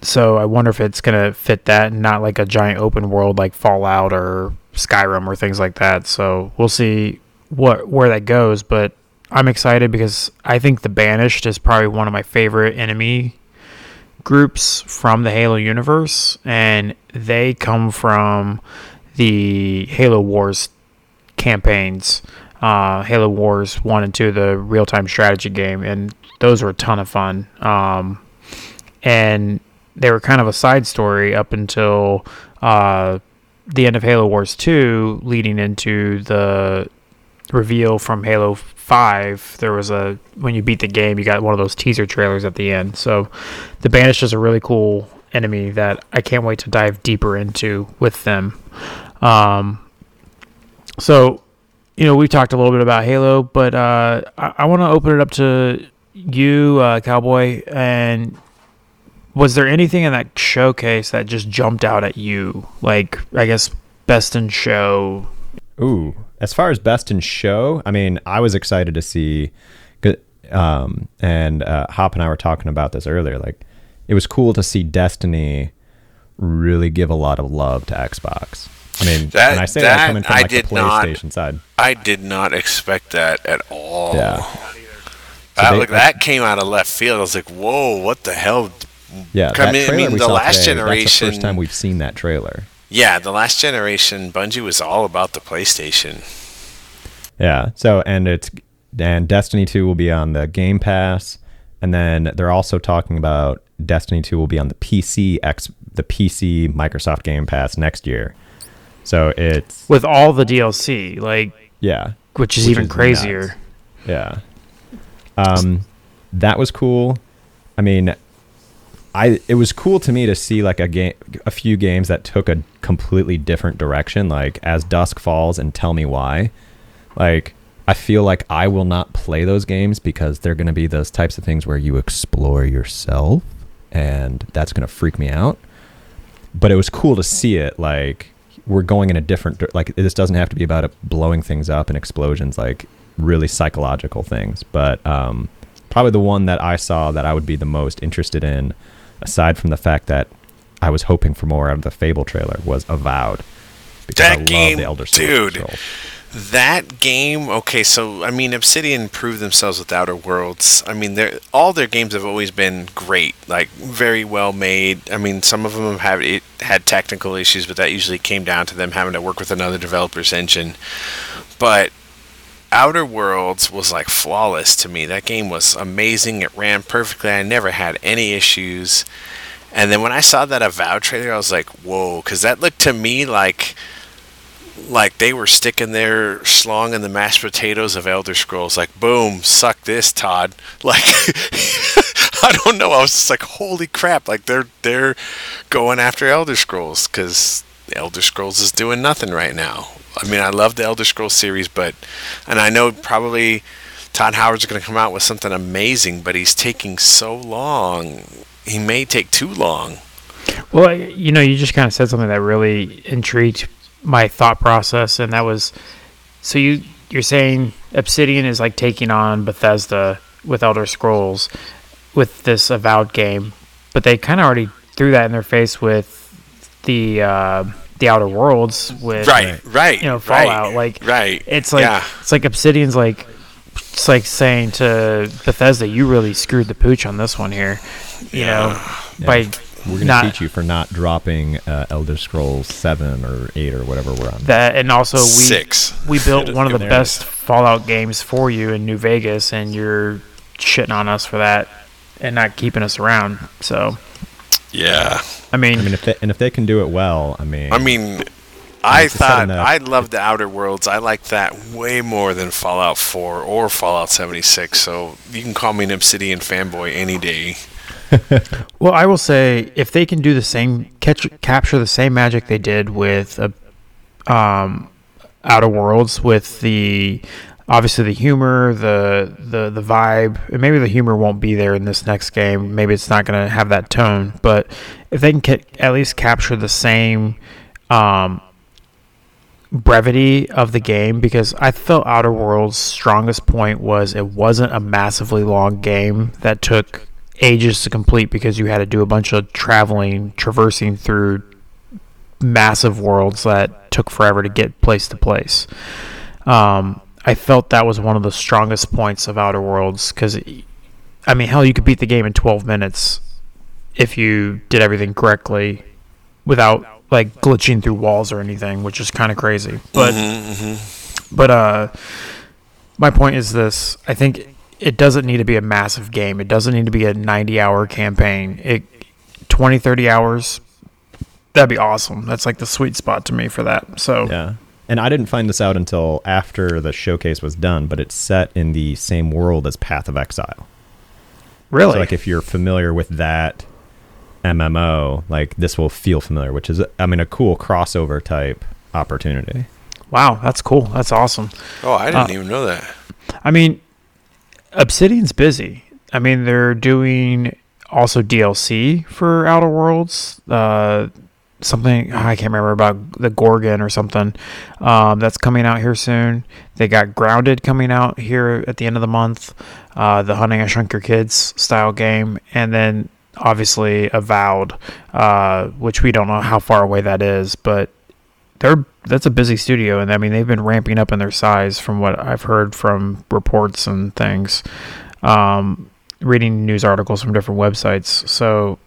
B: so I wonder if it's gonna fit that, and not like a giant open world like Fallout or Skyrim or things like that. So we'll see what where that goes. But I'm excited because I think the Banished is probably one of my favorite enemy groups from the Halo universe, and they come from the Halo Wars campaigns. Uh, Halo Wars one and two, the real time strategy game, and those were a ton of fun. Um, and they were kind of a side story up until uh, the end of Halo Wars 2, leading into the reveal from Halo 5. There was a when you beat the game, you got one of those teaser trailers at the end. So, the Banished is a really cool enemy that I can't wait to dive deeper into with them. Um, so, you know, we've talked a little bit about Halo, but uh, I, I want to open it up to you, uh, Cowboy, and was there anything in that showcase that just jumped out at you? Like, I guess best in show.
C: Ooh, as far as best in show, I mean, I was excited to see. um, and uh, Hop and I were talking about this earlier. Like, it was cool to see Destiny really give a lot of love to Xbox. I mean,
A: That-
C: and I say that,
A: that
C: coming from
A: I
C: like the
A: did not-
C: PlayStation side.
A: I did not expect that at all.
C: Yeah.
A: That,
C: they-
A: like, that came out of left field. I was like, "Whoa, what the hell?"
C: Yeah,
A: Come
C: that
A: in- I mean, the last
C: today, That's the
A: generation-
C: first time we've seen that trailer.
A: Yeah, the last generation Bungie was all about the PlayStation.
C: Yeah. So and it's and Destiny 2 will be on the Game Pass and then they're also talking about Destiny 2 will be on the PC X the PC Microsoft Game Pass next year. So it's
B: with all the DLC, like
C: yeah.
B: which is
C: Which
B: even
C: is
B: crazier.
C: nuts. Yeah. Um that was cool. I mean I it was cool to me to see like a game a few games that took a completely different direction like As Dusk Falls and Tell Me Why. Like I feel like I will not play those games because they're going to be those types of things where you explore yourself and that's going to freak me out. But it was cool to see it like we're going in a different like this doesn't have to be about blowing things up and explosions like really psychological things. But um probably the one that I saw that I would be the most interested in aside from the fact that I was hoping for more out of the Fable trailer was Avowed. Because
A: That
C: I love
A: game,
C: the Elder Scrolls.
A: dude. That game, okay, so I mean, Obsidian proved themselves with Outer Worlds. I mean, all their games have always been great, like very well made. I mean, some of them have it had technical issues, but that usually came down to them having to work with another developer's engine. But Outer Worlds was like flawless to me. That game was amazing. It ran perfectly. I never had any issues. And then when I saw that Avowed trailer, I was like, "Whoa!" Because that looked to me like like they were sticking their schlong in the mashed potatoes of Elder Scrolls. Like, boom, suck this, Todd. Like, I don't know. I was just like, holy crap! Like they're they're going after Elder Scrolls because Elder Scrolls is doing nothing right now. I mean, I love the Elder Scrolls series, but and I know probably Todd Howard's going to come out with something amazing, but he's taking so long. He may take too long.
B: Well, you know, you just kind of said something that really intrigued my thought process, and that was so you you're saying Obsidian is like taking on Bethesda with Elder Scrolls with this Avowed game, but they kind of already threw that in their face with the uh, the Outer Worlds with
A: Right, right,
B: you know
A: right,
B: Fallout. Like
A: right.
B: it's like
A: Yeah.
B: it's like Obsidian's like it's like saying to Bethesda, you really screwed the pooch on this one here. You know, by
C: We're gonna
B: not
C: teach you for not dropping uh, Elder Scrolls Seven or Eight or whatever we're on.
B: that, and also we
A: Six.
B: we built one of the best Fallout games for you in New Vegas, and you're shitting on us for that and not keeping us around. So,
A: Yeah.
B: I mean,
C: I mean, if they, and if they can do it well, I mean,
A: I mean, I
C: it's a set
A: thought. I loved the Outer Worlds. I like that way more than Fallout 4 or Fallout 76. So you can call me an Obsidian fanboy any day.
B: Well, I will say if they can do the same catch capture the same magic they did with uh, um, Outer Worlds with the obviously the humor, the the the vibe, and maybe the humor won't be there in this next game. Maybe it's not going to have that tone, but if they can ca- at least capture the same um, brevity of the game because I felt Outer Worlds' strongest point was it wasn't a massively long game that took ages to complete because you had to do a bunch of traveling, traversing through massive worlds that took forever to get place to place. Um, I felt that was one of the strongest points of Outer Worlds because, I mean, hell, you could beat the game in 12 minutes if you did everything correctly without like glitching through walls or anything, which is kind of crazy. But but uh, my point is this: I think it doesn't need to be a massive game. It doesn't need to be a 90-hour campaign. It 20, 30 hours. That'd be awesome. That's like the sweet spot to me for that. So
C: yeah. And I didn't find this out until after the showcase was done, but it's set in the same world as Path of Exile.
B: really,
C: So like if you're familiar with that MMO, like this will feel familiar, which is I mean a cool crossover type opportunity.
B: wow, that's cool. That's awesome.
A: Oh, I didn't
B: Uh,
A: even know that.
B: I mean, Obsidian's busy. I mean, they're doing also DLC for Outer Worlds. Uh, something I can't remember about the Gorgon or something. Um, that's coming out here soon. They got Grounded coming out here at the end of the month. Uh, the Hunting I Shrunk Your Kids style game, and then obviously Avowed, uh, which we don't know how far away that is, but they're that's a busy studio, and I mean they've been ramping up in their size from what I've heard from reports and things, um, reading news articles from different websites. So,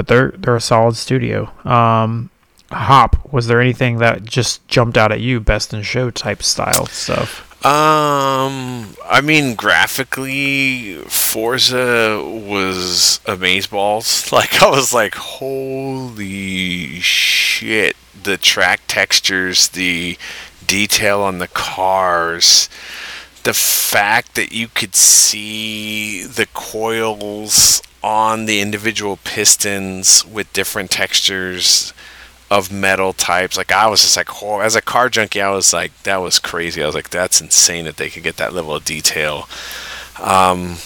B: but they're they're a solid studio. Um, Hop, was there anything that just jumped out at you, best in show type style stuff?
A: Um, I mean, graphically, Forza was amazeballs. Like, I was like, holy shit. The track textures, the detail on the cars, the fact that you could see the coils on the individual pistons with different textures of metal types. Like I was just like, oh, as a car junkie, I was like, that was crazy. I was like, that's insane that they could get that level of detail. Um,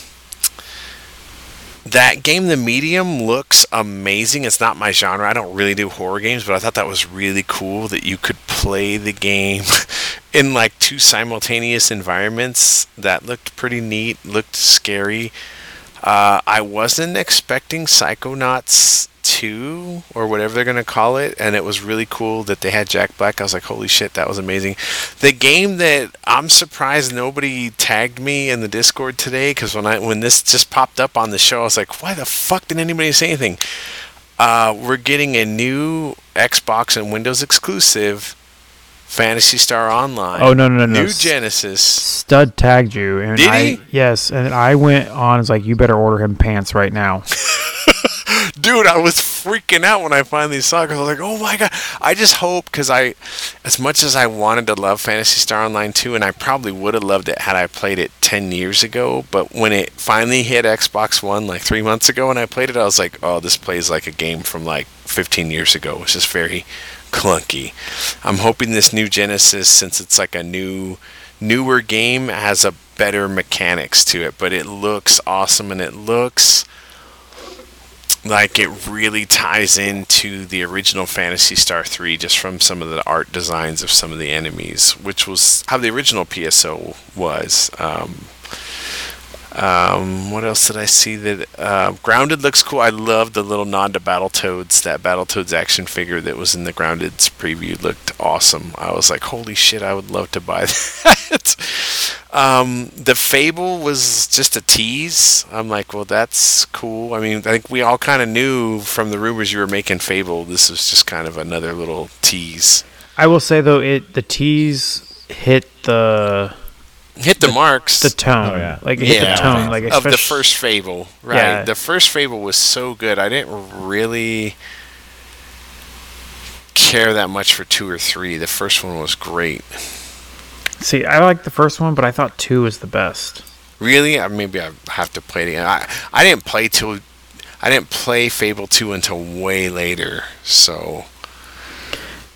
A: that game, The Medium, looks amazing. It's not my genre. I don't really do horror games, but I thought that was really cool that you could play the game in like two simultaneous environments. That looked pretty neat. Looked scary. Uh, I wasn't expecting Psychonauts 2 or whatever they're going to call it and it was really cool that they had Jack Black. I was like, "Holy shit, that was amazing." The game that I'm surprised nobody tagged me in the Discord today cuz when I when this just popped up on the show, I was like, "Why the fuck didn't anybody say anything?" Uh, we're getting a new Xbox and Windows exclusive Phantasy Star Online.
B: Oh no no no no!
A: New Genesis.
B: Stud tagged you, and
A: Did
B: I
A: he?
B: yes, and I went on. It's like you better order him pants right now.
A: dude i was freaking out when i finally saw it 'cause i was like oh my god i just hope because i as much as i wanted to love Phantasy Star Online 2 and i probably would have loved it had i played it 10 years ago but when it finally hit xbox one like three months ago and i played it i was like oh this plays like a game from like 15 years ago it's just very clunky i'm hoping this new genesis since it's like a new newer game has a better mechanics to it but it looks awesome and it looks like it really ties into the original Phantasy Star 3 just from some of the art designs of some of the enemies, which was how the original PSO was. Um, um, what else did I see that uh, Grounded looks cool? I love the little nod to Battletoads. That Battletoads action figure that was in the Grounded's preview looked awesome. I was like, holy shit, I would love to buy that. Um, the Fable was just a tease. I'm like, well, that's cool. I mean, I think we all kind of knew from the rumors you were making Fable. This was just kind of another little tease.
B: I will say though, it the tease hit the
A: Hit the, marks.
B: the tone,
C: Oh, yeah.
B: like it hit
A: Yeah.
B: the tone, like
A: of the first Fable, right?
B: Yeah.
A: The first Fable was so good. I didn't really care that much for two or three. The first one was great.
B: See, I like the first one, but I thought two was the best.
A: Really? I, maybe I have to play it again. I, I didn't play till I didn't play Fable two until way later. So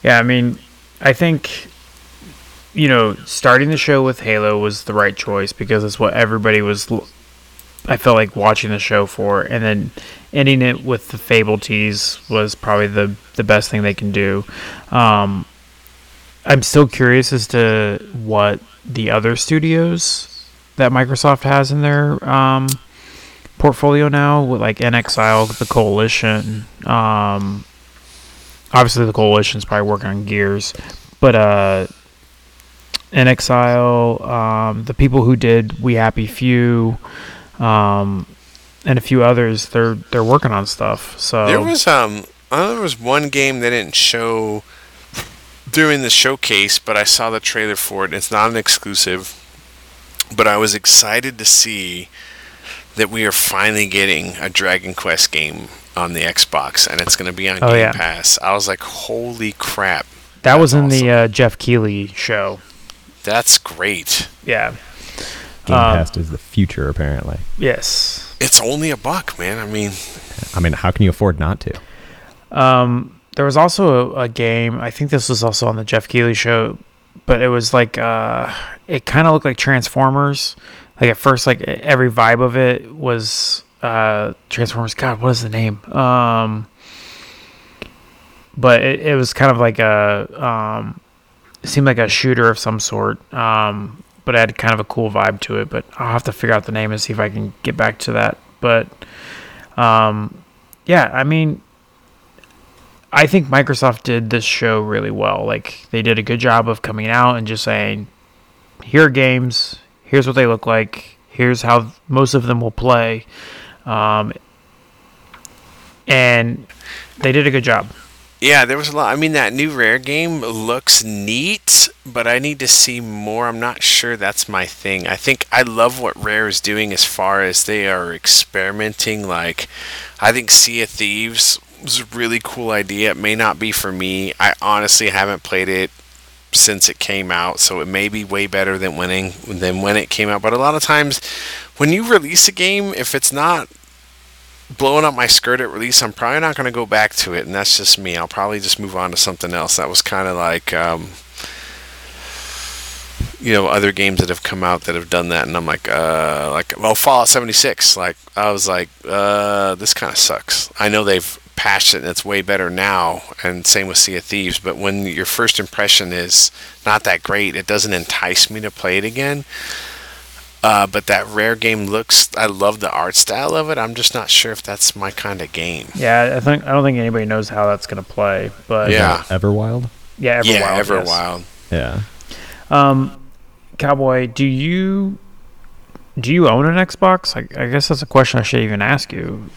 B: Yeah, I mean, I think you know, starting the show with Halo was the right choice because it's what everybody was. I felt like watching the show for, and then ending it with the Fable tease was probably the the best thing they can do. Um, I'm still curious as to what the other studios that Microsoft has in their um, portfolio now, like inXile, the Coalition. Um, obviously, the Coalition's probably working on Gears, but uh, inXile, um, the people who did We Happy Few, um, and a few others, they're they're working on stuff. So
A: there was um I know there was one game they didn't show during the showcase, but I saw the trailer for it. It's not an exclusive, but I was excited to see that we are finally getting a Dragon Quest game on the Xbox, and it's going to be on
B: Oh,
A: Game
B: yeah.
A: Pass. I was like, "Holy crap,
B: that was in
A: That's
B: the uh, Geoff Keighley show.
A: That's great!"
B: Yeah.
C: Game
B: Um,
C: Pass is the future, apparently.
B: Yes.
A: It's only a buck, man. I mean,
C: I mean, how can you afford not to?
B: Um, there was also a, a game. I think this was also on the Geoff Keighley show, but it was like uh, it kind of looked like Transformers. Like at first, like every vibe of it was uh, Transformers. God, what is the name? Um, but it, it was kind of like a um, it seemed like a shooter of some sort. Um, but it had kind of a cool vibe to it. But I'll have to figure out the name and see if I can get back to that. But um, yeah, I mean, I think Microsoft did this show really well. Like they did a good job of coming out and just saying, "Here are games. Here's what they look like. Here's how most of them will play," um, and they did a good job.
A: Yeah, there was a lot. I mean, that new Rare game looks neat, but I need to see more. I'm not sure that's my thing. I think I love what Rare is doing as far as they are experimenting. Like, I think Sea of Thieves was a really cool idea. It may not be for me. I honestly haven't played it since it came out, so it may be way better than winning than when it came out. But a lot of times, when you release a game, if it's not blowing up my skirt at release, I'm probably not going to go back to it, and that's just me. I'll probably just move on to something else. That was kind of like, um, you know, other games that have come out that have done that, and I'm like, uh, like, well, Fallout 76. Like, I was like, uh, this kind of sucks. I know they've patched it, and it's way better now, and same with Sea of Thieves. But when your first impression is not that great, it doesn't entice me to play it again. Uh, but that rare game looks. I love the art style of it. I'm just not sure if that's my kind of game.
B: Yeah, I think I don't think anybody knows how that's going to play, but
A: Yeah.
C: Everwild.
B: yeah, Everwild,
A: yeah,
B: yes.
A: Everwild.
C: Yeah.
B: Um, Cowboy, do you do you own an Xbox? I, I guess that's a question I should even ask you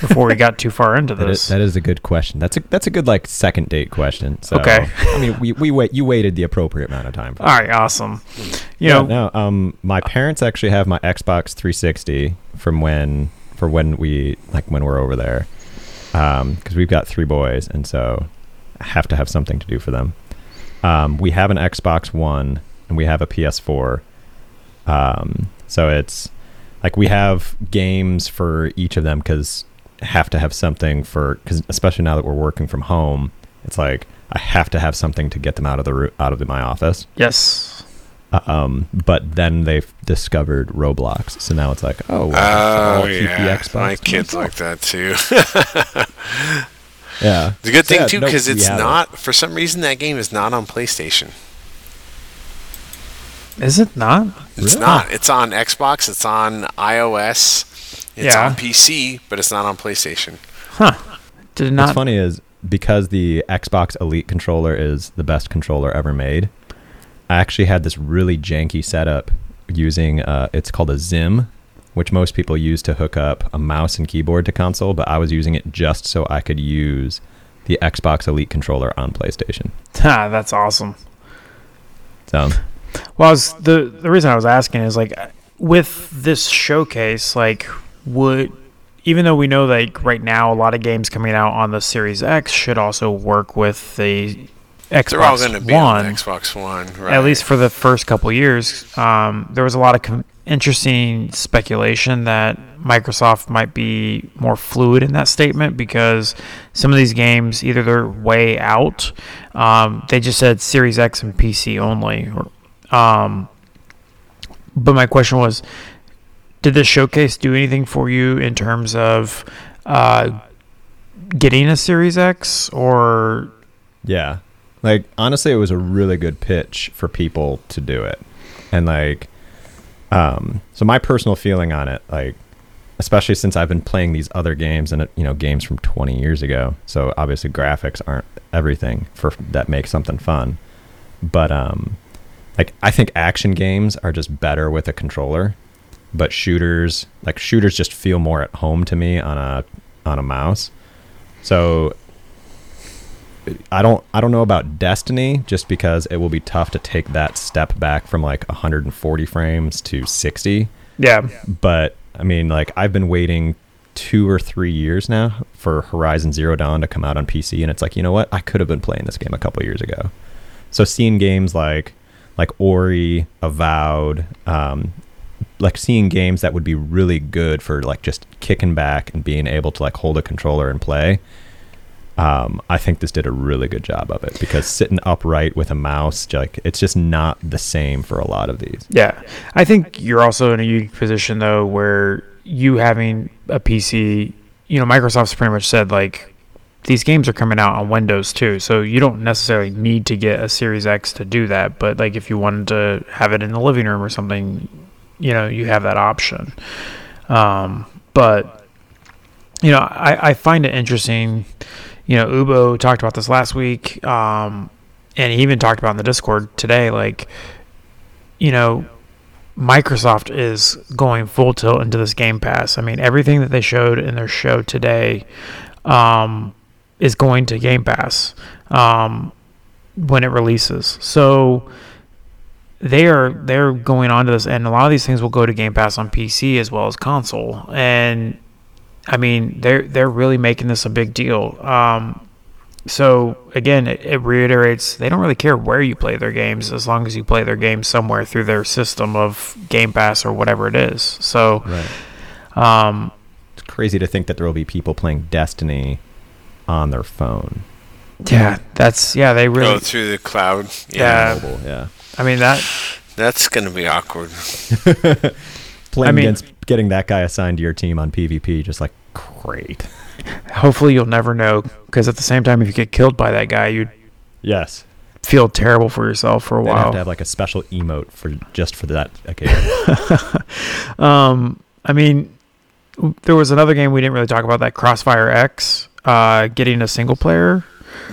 B: before we got too far into
C: That
B: this.
C: is, that is a good question. That's a that's a good like second date question. So,
B: Okay.
C: I mean, we, we wait. You waited the appropriate amount of time. For
B: All right, awesome. You
C: yeah,
B: know,
C: no. Um, my parents actually have my Xbox 360 from when for when we like when we're over there, um, because we've got three boys, and so I have to have something to do for them. Um, we have an Xbox One and we have a PS4. Um, so it's like we have games for each of them because have to have something for because especially now that we're working from home, it's like I have to have something to get them out of the out of the, my office.
B: yes.
C: Um, but then they've discovered Roblox, so now it's like, oh, well,
A: Oh yeah,
C: the Xbox.
A: my kids
C: myself.
A: like that too.
C: Yeah,
A: It's a good thing
C: Yeah,
A: too because
C: we
A: it's
C: have it.
A: not. For some reason, that game is not on PlayStation.
B: Is it not?
A: It's
C: Really?
A: not. It's on Xbox. It's on iOS. It's
B: Yeah.
A: on PC, but it's not on PlayStation.
B: Huh. Did it
C: What's funny is because the Xbox Elite controller is the best controller ever made. I actually had this really janky setup using uh, it's called a XIM, which most people use to hook up a mouse and keyboard to console, but I was using it just so I could use the Xbox Elite controller on PlayStation.
B: Ah, that's awesome.
C: So
B: Well, I was, the the reason I was asking is like with this showcase, like would even though we know like right now a lot of games coming out on the Series X should also work with the Xbox
A: They're all going to be
B: One,
A: on Xbox One, right?
B: at least for the first couple years. Um, there was a lot of com- interesting speculation that Microsoft might be more fluid in that statement because some of these games either they're way out. Um, they just said Series X and PC only. Or, um, but my question was, did this showcase do anything for you in terms of uh, getting a Series X or
C: Yeah. Like honestly it was a really good pitch for people to do it. And like um so my personal feeling on it like especially since I've been playing these other games and you know games from 20 years ago. So obviously graphics aren't everything for that makes something fun. But um like I think action games are just better with a controller, but shooters like shooters just feel more at home to me on a on a mouse. So I don't I don't know about Destiny just because it will be tough to take that step back from like 140 frames to 60.
B: yeah,
C: But I mean like I've been waiting 2 or 3 years now for Horizon Zero Dawn to come out on PC and it's like, you know what? I could have been playing this game a couple years ago. So seeing games like like Ori, Avowed, um like seeing games that would be really good for like just kicking back and being able to like hold a controller and play um, I think this did a really good job of it because sitting upright with a mouse, like it's just not the same for a lot of these.
B: Yeah. I think you're also in a unique position though where you having a PC, you know, Microsoft's pretty much said like these games are coming out on Windows too. So you don't necessarily need to get a Series X to do that, but like if you wanted to have it in the living room or something, you know, you have that option. Um, but you know, I, I find it interesting. You know, Ubo talked about this last week, um, and he even talked about in the Discord today. Like, you know, Microsoft is going full tilt into this Game Pass. I mean, everything that they showed in their show today um, is going to Game Pass um, when it releases. So they are they're going on to this, and a lot of these things will go to Game Pass on PC as well as console. And I mean, they're they're really making this a big deal. Um, so again, it, it, reiterates they don't really care where you play their games as long as you play their games somewhere through their system of Game Pass or whatever it is. So,
C: right.
B: um,
C: it's crazy to think that there will be people playing Destiny on their phone.
B: Yeah, that's yeah. They really
A: go through the cloud.
B: Yeah,
C: mobile, yeah.
B: I mean that.
A: That's gonna be awkward.
C: Playing
B: I mean-
C: against getting that guy assigned to your team on PvP, just like great.
B: Hopefully, you'll never know because at the same time, if you get killed by that guy, you'd
C: Yes.
B: feel terrible for yourself for a
C: They'd have
B: while.
C: to have like a special emote for just for that occasion.
B: Um, I mean, there was another game we didn't really talk about that Crossfire X, uh, getting a single player.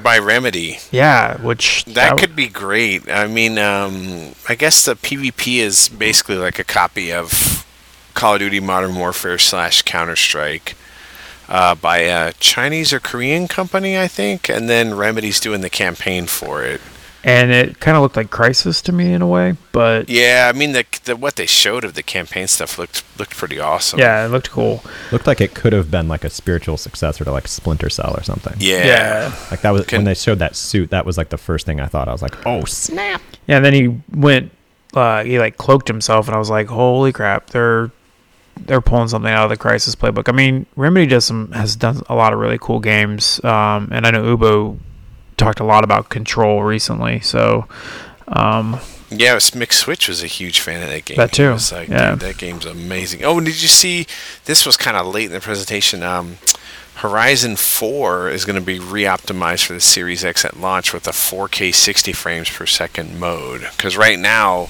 A: By Remedy.
B: Yeah, which
A: That could be great. I mean, um, I guess the PvP is basically like a copy of Call of Duty Modern Warfare slash Counter Strike uh, by a Chinese or Korean company, I think, and then Remedy's doing the campaign for it.
B: And it kind of looked like Crysis to me in a way, but
A: Yeah, I mean the, the what they showed of the campaign stuff looked looked pretty awesome.
B: yeah, it looked cool.
C: Looked like it could have been like a spiritual successor to like Splinter Cell or something.
A: Yeah. yeah.
C: Like that was
A: Can-
C: when they showed that suit. That was like the first thing I thought. I was like, oh snap!
B: Yeah, and then he went, uh, he like cloaked himself, and I was like, holy crap, they're they're pulling something out of the Crysis playbook. I mean, Remedy does some has done a lot of really cool games, um, and I know Ubo talked a lot about Control recently, so. Um,
A: Yeah, was, Mick Switch was a huge fan of that game.
B: That too,
A: like,
B: yeah.
A: that game's amazing. Oh, and did you see? This was kind of late in the presentation. Um, Horizon 4 is going to be re-optimized for the Series X at launch with a 4K 60 frames per second mode. Because right now,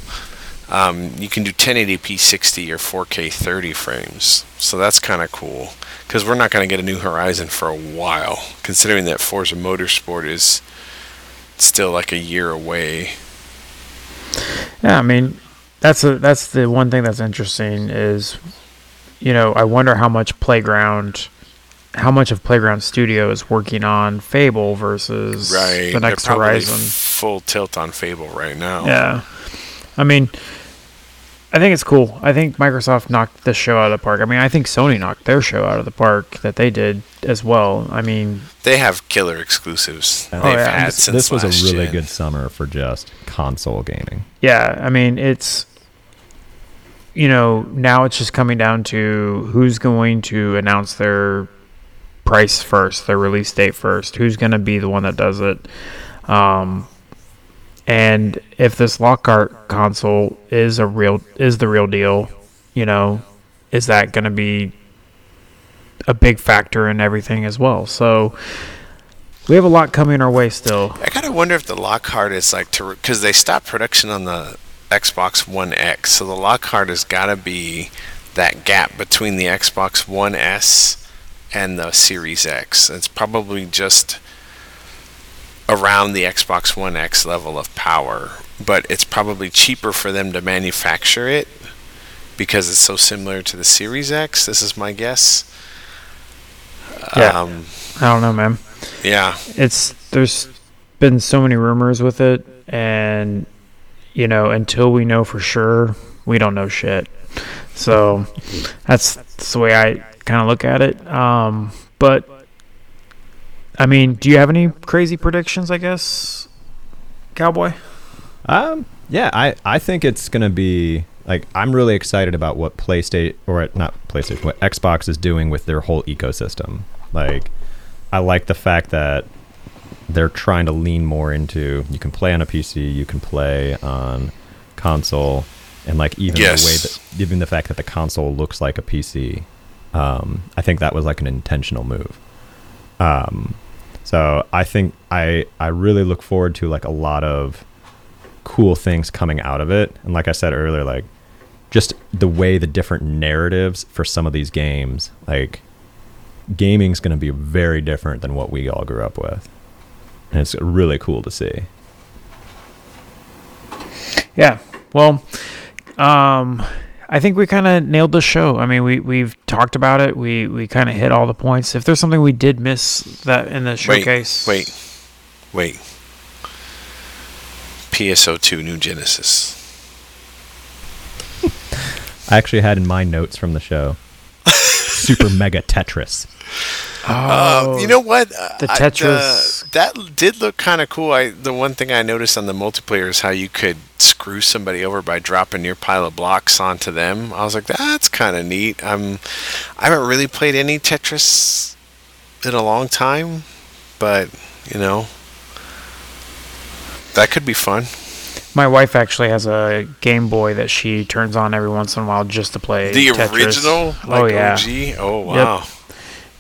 A: um, you can do 1080p 60 or 4K 30 frames. So that's kind of cool. Because we're not going to get a new Horizon for a while, considering that Forza Motorsport is still like a year away.
B: Yeah, I mean, that's a that's the one thing that's interesting is, you know, I wonder how much Playground, how much of Playground Studio is working on Fable versus
A: Right.
B: the next Horizon.
A: Full tilt on Fable right now.
B: Yeah, I mean, I think it's cool. I think Microsoft knocked the show out of the park. I mean, I think Sony knocked their show out of the park that they did as well. I mean,
A: They have killer exclusives.
C: Oh,
A: They've
B: yeah.
A: had
C: This,
A: since
C: this was a really
A: gen.
C: good summer for just console gaming.
B: yeah, I mean, it's you know now it's just coming down to who's going to announce their price first, their release date first. Who's going to be the one that does it? Um, and if this Lockhart console is a real is the real deal, you know, is that going to be a big factor in everything as well? So we have a lot coming our way still.
A: I kind of wonder if the Lockhart is like to because they stopped production on the Xbox One X, so the Lockhart has got to be that gap between the Xbox One S and the Series X. It's probably just around the Xbox One X level of power, but it's probably cheaper for them to manufacture it because it's so similar to the Series X. This is my guess.
B: Yeah.
A: Um,
B: I don't know, man.
A: yeah.
B: it's there's been so many rumors with it and you know until we know for sure we don't know shit so that's, that's the way i kind of look at it um but i mean do you have any crazy predictions i guess cowboy
C: Um, yeah, I, I think it's gonna be like I'm really excited about what PlayStation or not PlayStation, what Xbox is doing with their whole ecosystem. Like, I like the fact that they're trying to lean more into you can play on a PC, you can play on console, and like even
A: Yes.
C: the way that even the fact that the console looks like a PC. Um, I think that was like an intentional move. Um, so I think I I really look forward to like a lot of cool things coming out of it. And like I said earlier, like just the way the different narratives for some of these games, like gaming's going to be very different than what we all grew up with, and it's really cool to see.
B: Yeah. Well, um, I think we kind of nailed the show. I mean, we we've talked about it. We we kind of hit all the points. If there's something we did miss that in the showcase,
A: Wait, wait, wait. PSO2 New Genesis.
C: I actually had in my notes from the show Super Mega Tetris.
B: Oh,
A: Um, you know what? Uh,
B: the
A: I-
B: Tetris-
A: that did look kind of cool. I the one thing I noticed on the multiplayer is how you could screw somebody over by dropping your pile of blocks onto them. I was like, that's kind of neat. I'm, I haven't really played any Tetris in a long time, but you know, that could be fun.
B: my wife actually has a Game Boy that she turns on every once in a while just to play
A: The
B: Tetris.
A: original, oh, like
B: oh yeah,
A: OG. Oh wow.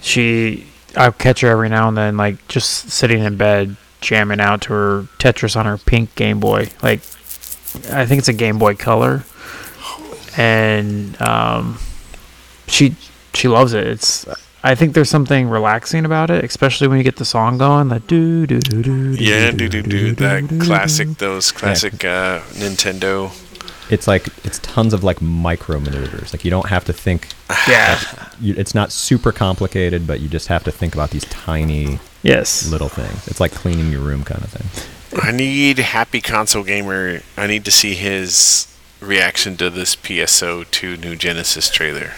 B: she. I'll catch her every now and then, like just sitting in bed jamming out to her Tetris on her pink Game Boy. Like, I think it's a Game Boy Color, and um, she she loves it. It's I think there's something relaxing about it, especially when you get the song going. The do do do do.
A: Yeah, do do do that classic, those classic uh, Nintendo.
C: It's like it's tons of like micro maneuvers. Like you don't have to think.
B: Yeah.
C: You, it's not super complicated, but you just have to think about these tiny
B: Yes.
C: little things. It's like cleaning your room kind of thing.
A: I need Happy Console Gamer. I need to see his reaction to this PSO 2 New Genesis trailer.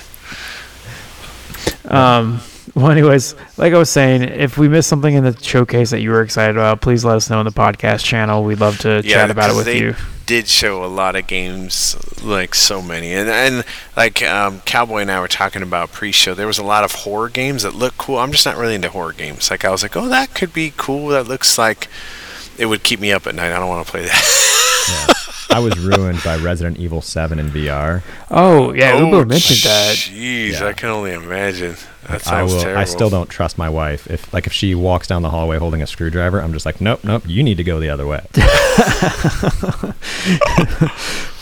B: Um, well, anyways, like I was saying, if we missed something in the showcase that you were excited about, please let us know in the podcast channel. We'd love to chat about it with
A: they
B: you.
A: Did show a lot of games, like so many, and and like um, Cowboy and I were talking about pre-show. There was a lot of horror games that look cool. I'm just not really into horror games. Like I was like, oh, that could be cool. That looks like it would keep me up at night. I don't want to play that.
C: Yeah. I was ruined by Resident Evil 7 in VR.
B: Oh, yeah,
A: oh,
B: Ubo mentioned that.
A: Jeez,
C: Yeah.
A: I can only imagine. That
C: I
A: sounds
C: will.
A: terrible.
C: I still don't trust my wife. If like if she walks down the hallway holding a screwdriver, I'm just like, nope, nope. You need to go the other way.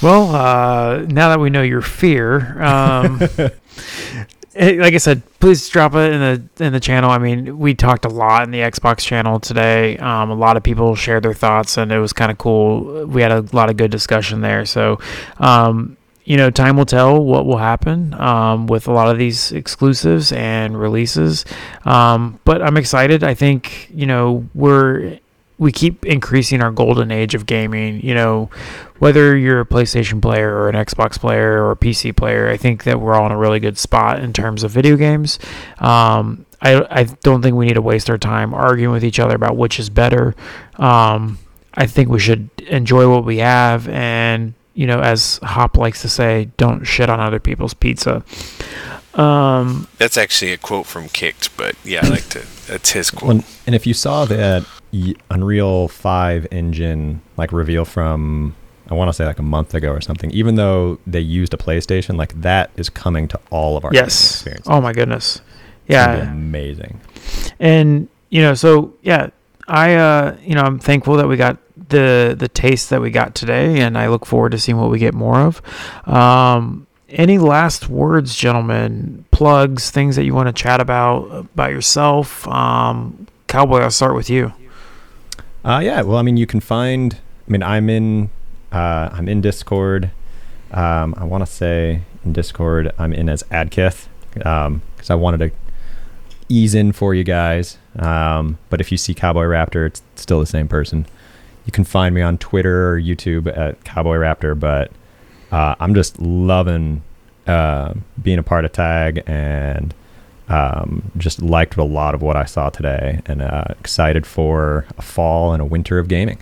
B: Well, uh, now that we know your fear, um, like I said, please drop it in the in the channel. I mean, we talked a lot in the Xbox channel today. Um, a lot of people shared their thoughts, and it was kind of cool. We had a lot of good discussion there. So, um, you know, time will tell what will happen um, with a lot of these exclusives and releases. Um, but I'm excited. I think you know we're we keep increasing our golden age of gaming. You know, whether you're a PlayStation player or an Xbox player or a PC player, I think that we're all in a really good spot in terms of video games. Um, I, I don't think we need to waste our time arguing with each other about which is better. Um, I think we should enjoy what we have and, you know, as Hop likes to say, don't shit on other people's pizza. Um,
A: That's actually a quote from Kicked, but yeah, I like to. That's his quote.
C: Well, and if you saw that y- Unreal 5 engine like reveal from I want to say like a month ago or something, even though they used a PlayStation, like that is coming to all of our
B: yes.
C: experiences.
B: Oh my goodness.
C: It's gonna be
B: Yeah.
C: amazing.
B: and you know so yeah i uh you know i'm thankful that we got the the taste that we got today and i look forward to seeing what we get more of um any last words gentlemen plugs things that you want to chat about about yourself um cowboy i'll start with you
C: Uh, yeah. Well, I mean, you can find. I mean, I'm in. Uh, I'm in Discord. Um, I want to say in Discord, I'm in as Adkith because I wanted to ease in for you guys. Um, but if you see Cowboy Raptor, it's still the same person. You can find me on Twitter or YouTube at Cowboy Raptor. But uh, I'm just loving uh, being a part of Tag and um, just liked a lot of what I saw today and uh, excited for a fall and a winter of gaming.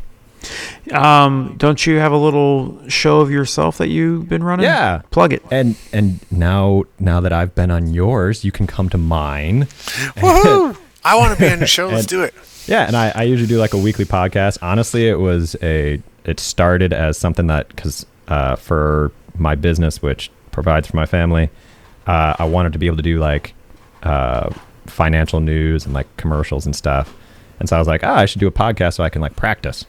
B: um don't you have a little show of yourself that you've been running
C: Yeah.
B: plug it
C: And and now now that I've been on yours, you can come to mine.
A: Woohoo! I want to be on your show. Let's
C: And-
A: do it.
C: Yeah, and I, I usually do like a weekly podcast. Honestly, it was a it started as something that because uh, for my business, which provides for my family, uh, I wanted to be able to do like uh, financial news and like commercials and stuff. And so I was like, ah, I should do a podcast so I can like practice.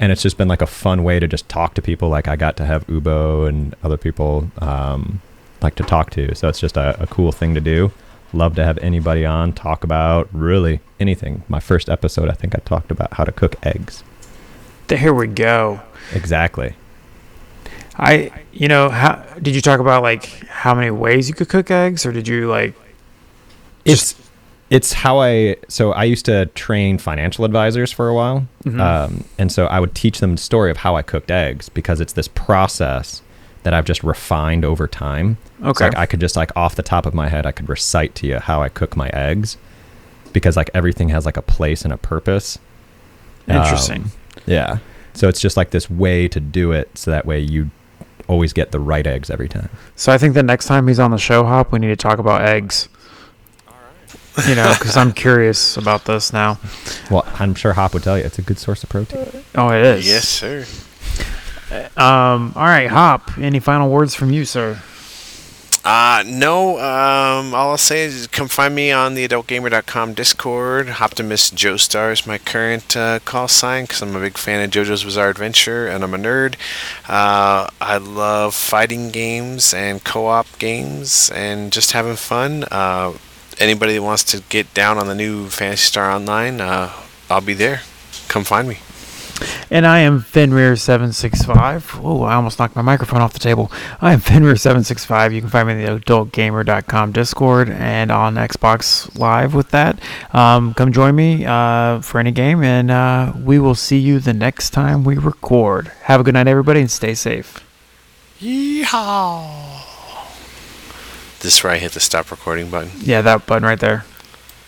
C: And it's just been like a fun way to just talk to people. Like I got to have Ubo and other people um, like to talk to. So it's just a, a cool thing to do. Love to have anybody on talk about really anything. My first episode, I think I talked about how to cook eggs.
B: There we go.
C: Exactly.
B: I, you know, how did you talk about like how many ways you could cook eggs, or did you like?
C: It's it's how I so I used to train financial advisors for a while,
B: Mhm.
C: um, and so I would teach them the story of how I cooked eggs because it's this process that I've just refined over time. It's
B: Okay.
C: like I could just like off the top of my head, I could recite to you how I cook my eggs because like everything has like a place and a purpose. Um,
B: Interesting.
C: yeah. So it's just like this way to do it so that way you always get the right eggs every time.
B: So I think the next time he's on the show, Hop, we need to talk about eggs. You know, because I'm curious about this now.
C: Well, I'm sure Hop would tell you it's a good source of protein.
B: Oh, it is.
A: Yes, sir.
B: Um. All right, Hop. Any final words from you, sir?
A: Uh, no, um, all I'll say is come find me on the adultgamer.com Discord. Optimus Joestar is my current uh, call sign because I'm a big fan of JoJo's Bizarre Adventure and I'm a nerd. Uh, I love fighting games and co op games and just having fun. Uh, anybody that wants to get down on the new Phantasy Star Online, uh, I'll be there. Come find me.
B: And I am Fenrir765. Oh, I almost knocked my microphone off the table. I am Fenrir765. You can find me in the adultgamer.com Discord and on Xbox Live with that. Um, come join me uh, for any game, and uh, we will see you the next time we record. Have a good night, everybody, and stay safe.
A: Yeehaw! This is where I hit the stop recording button.
B: Yeah, that button right there.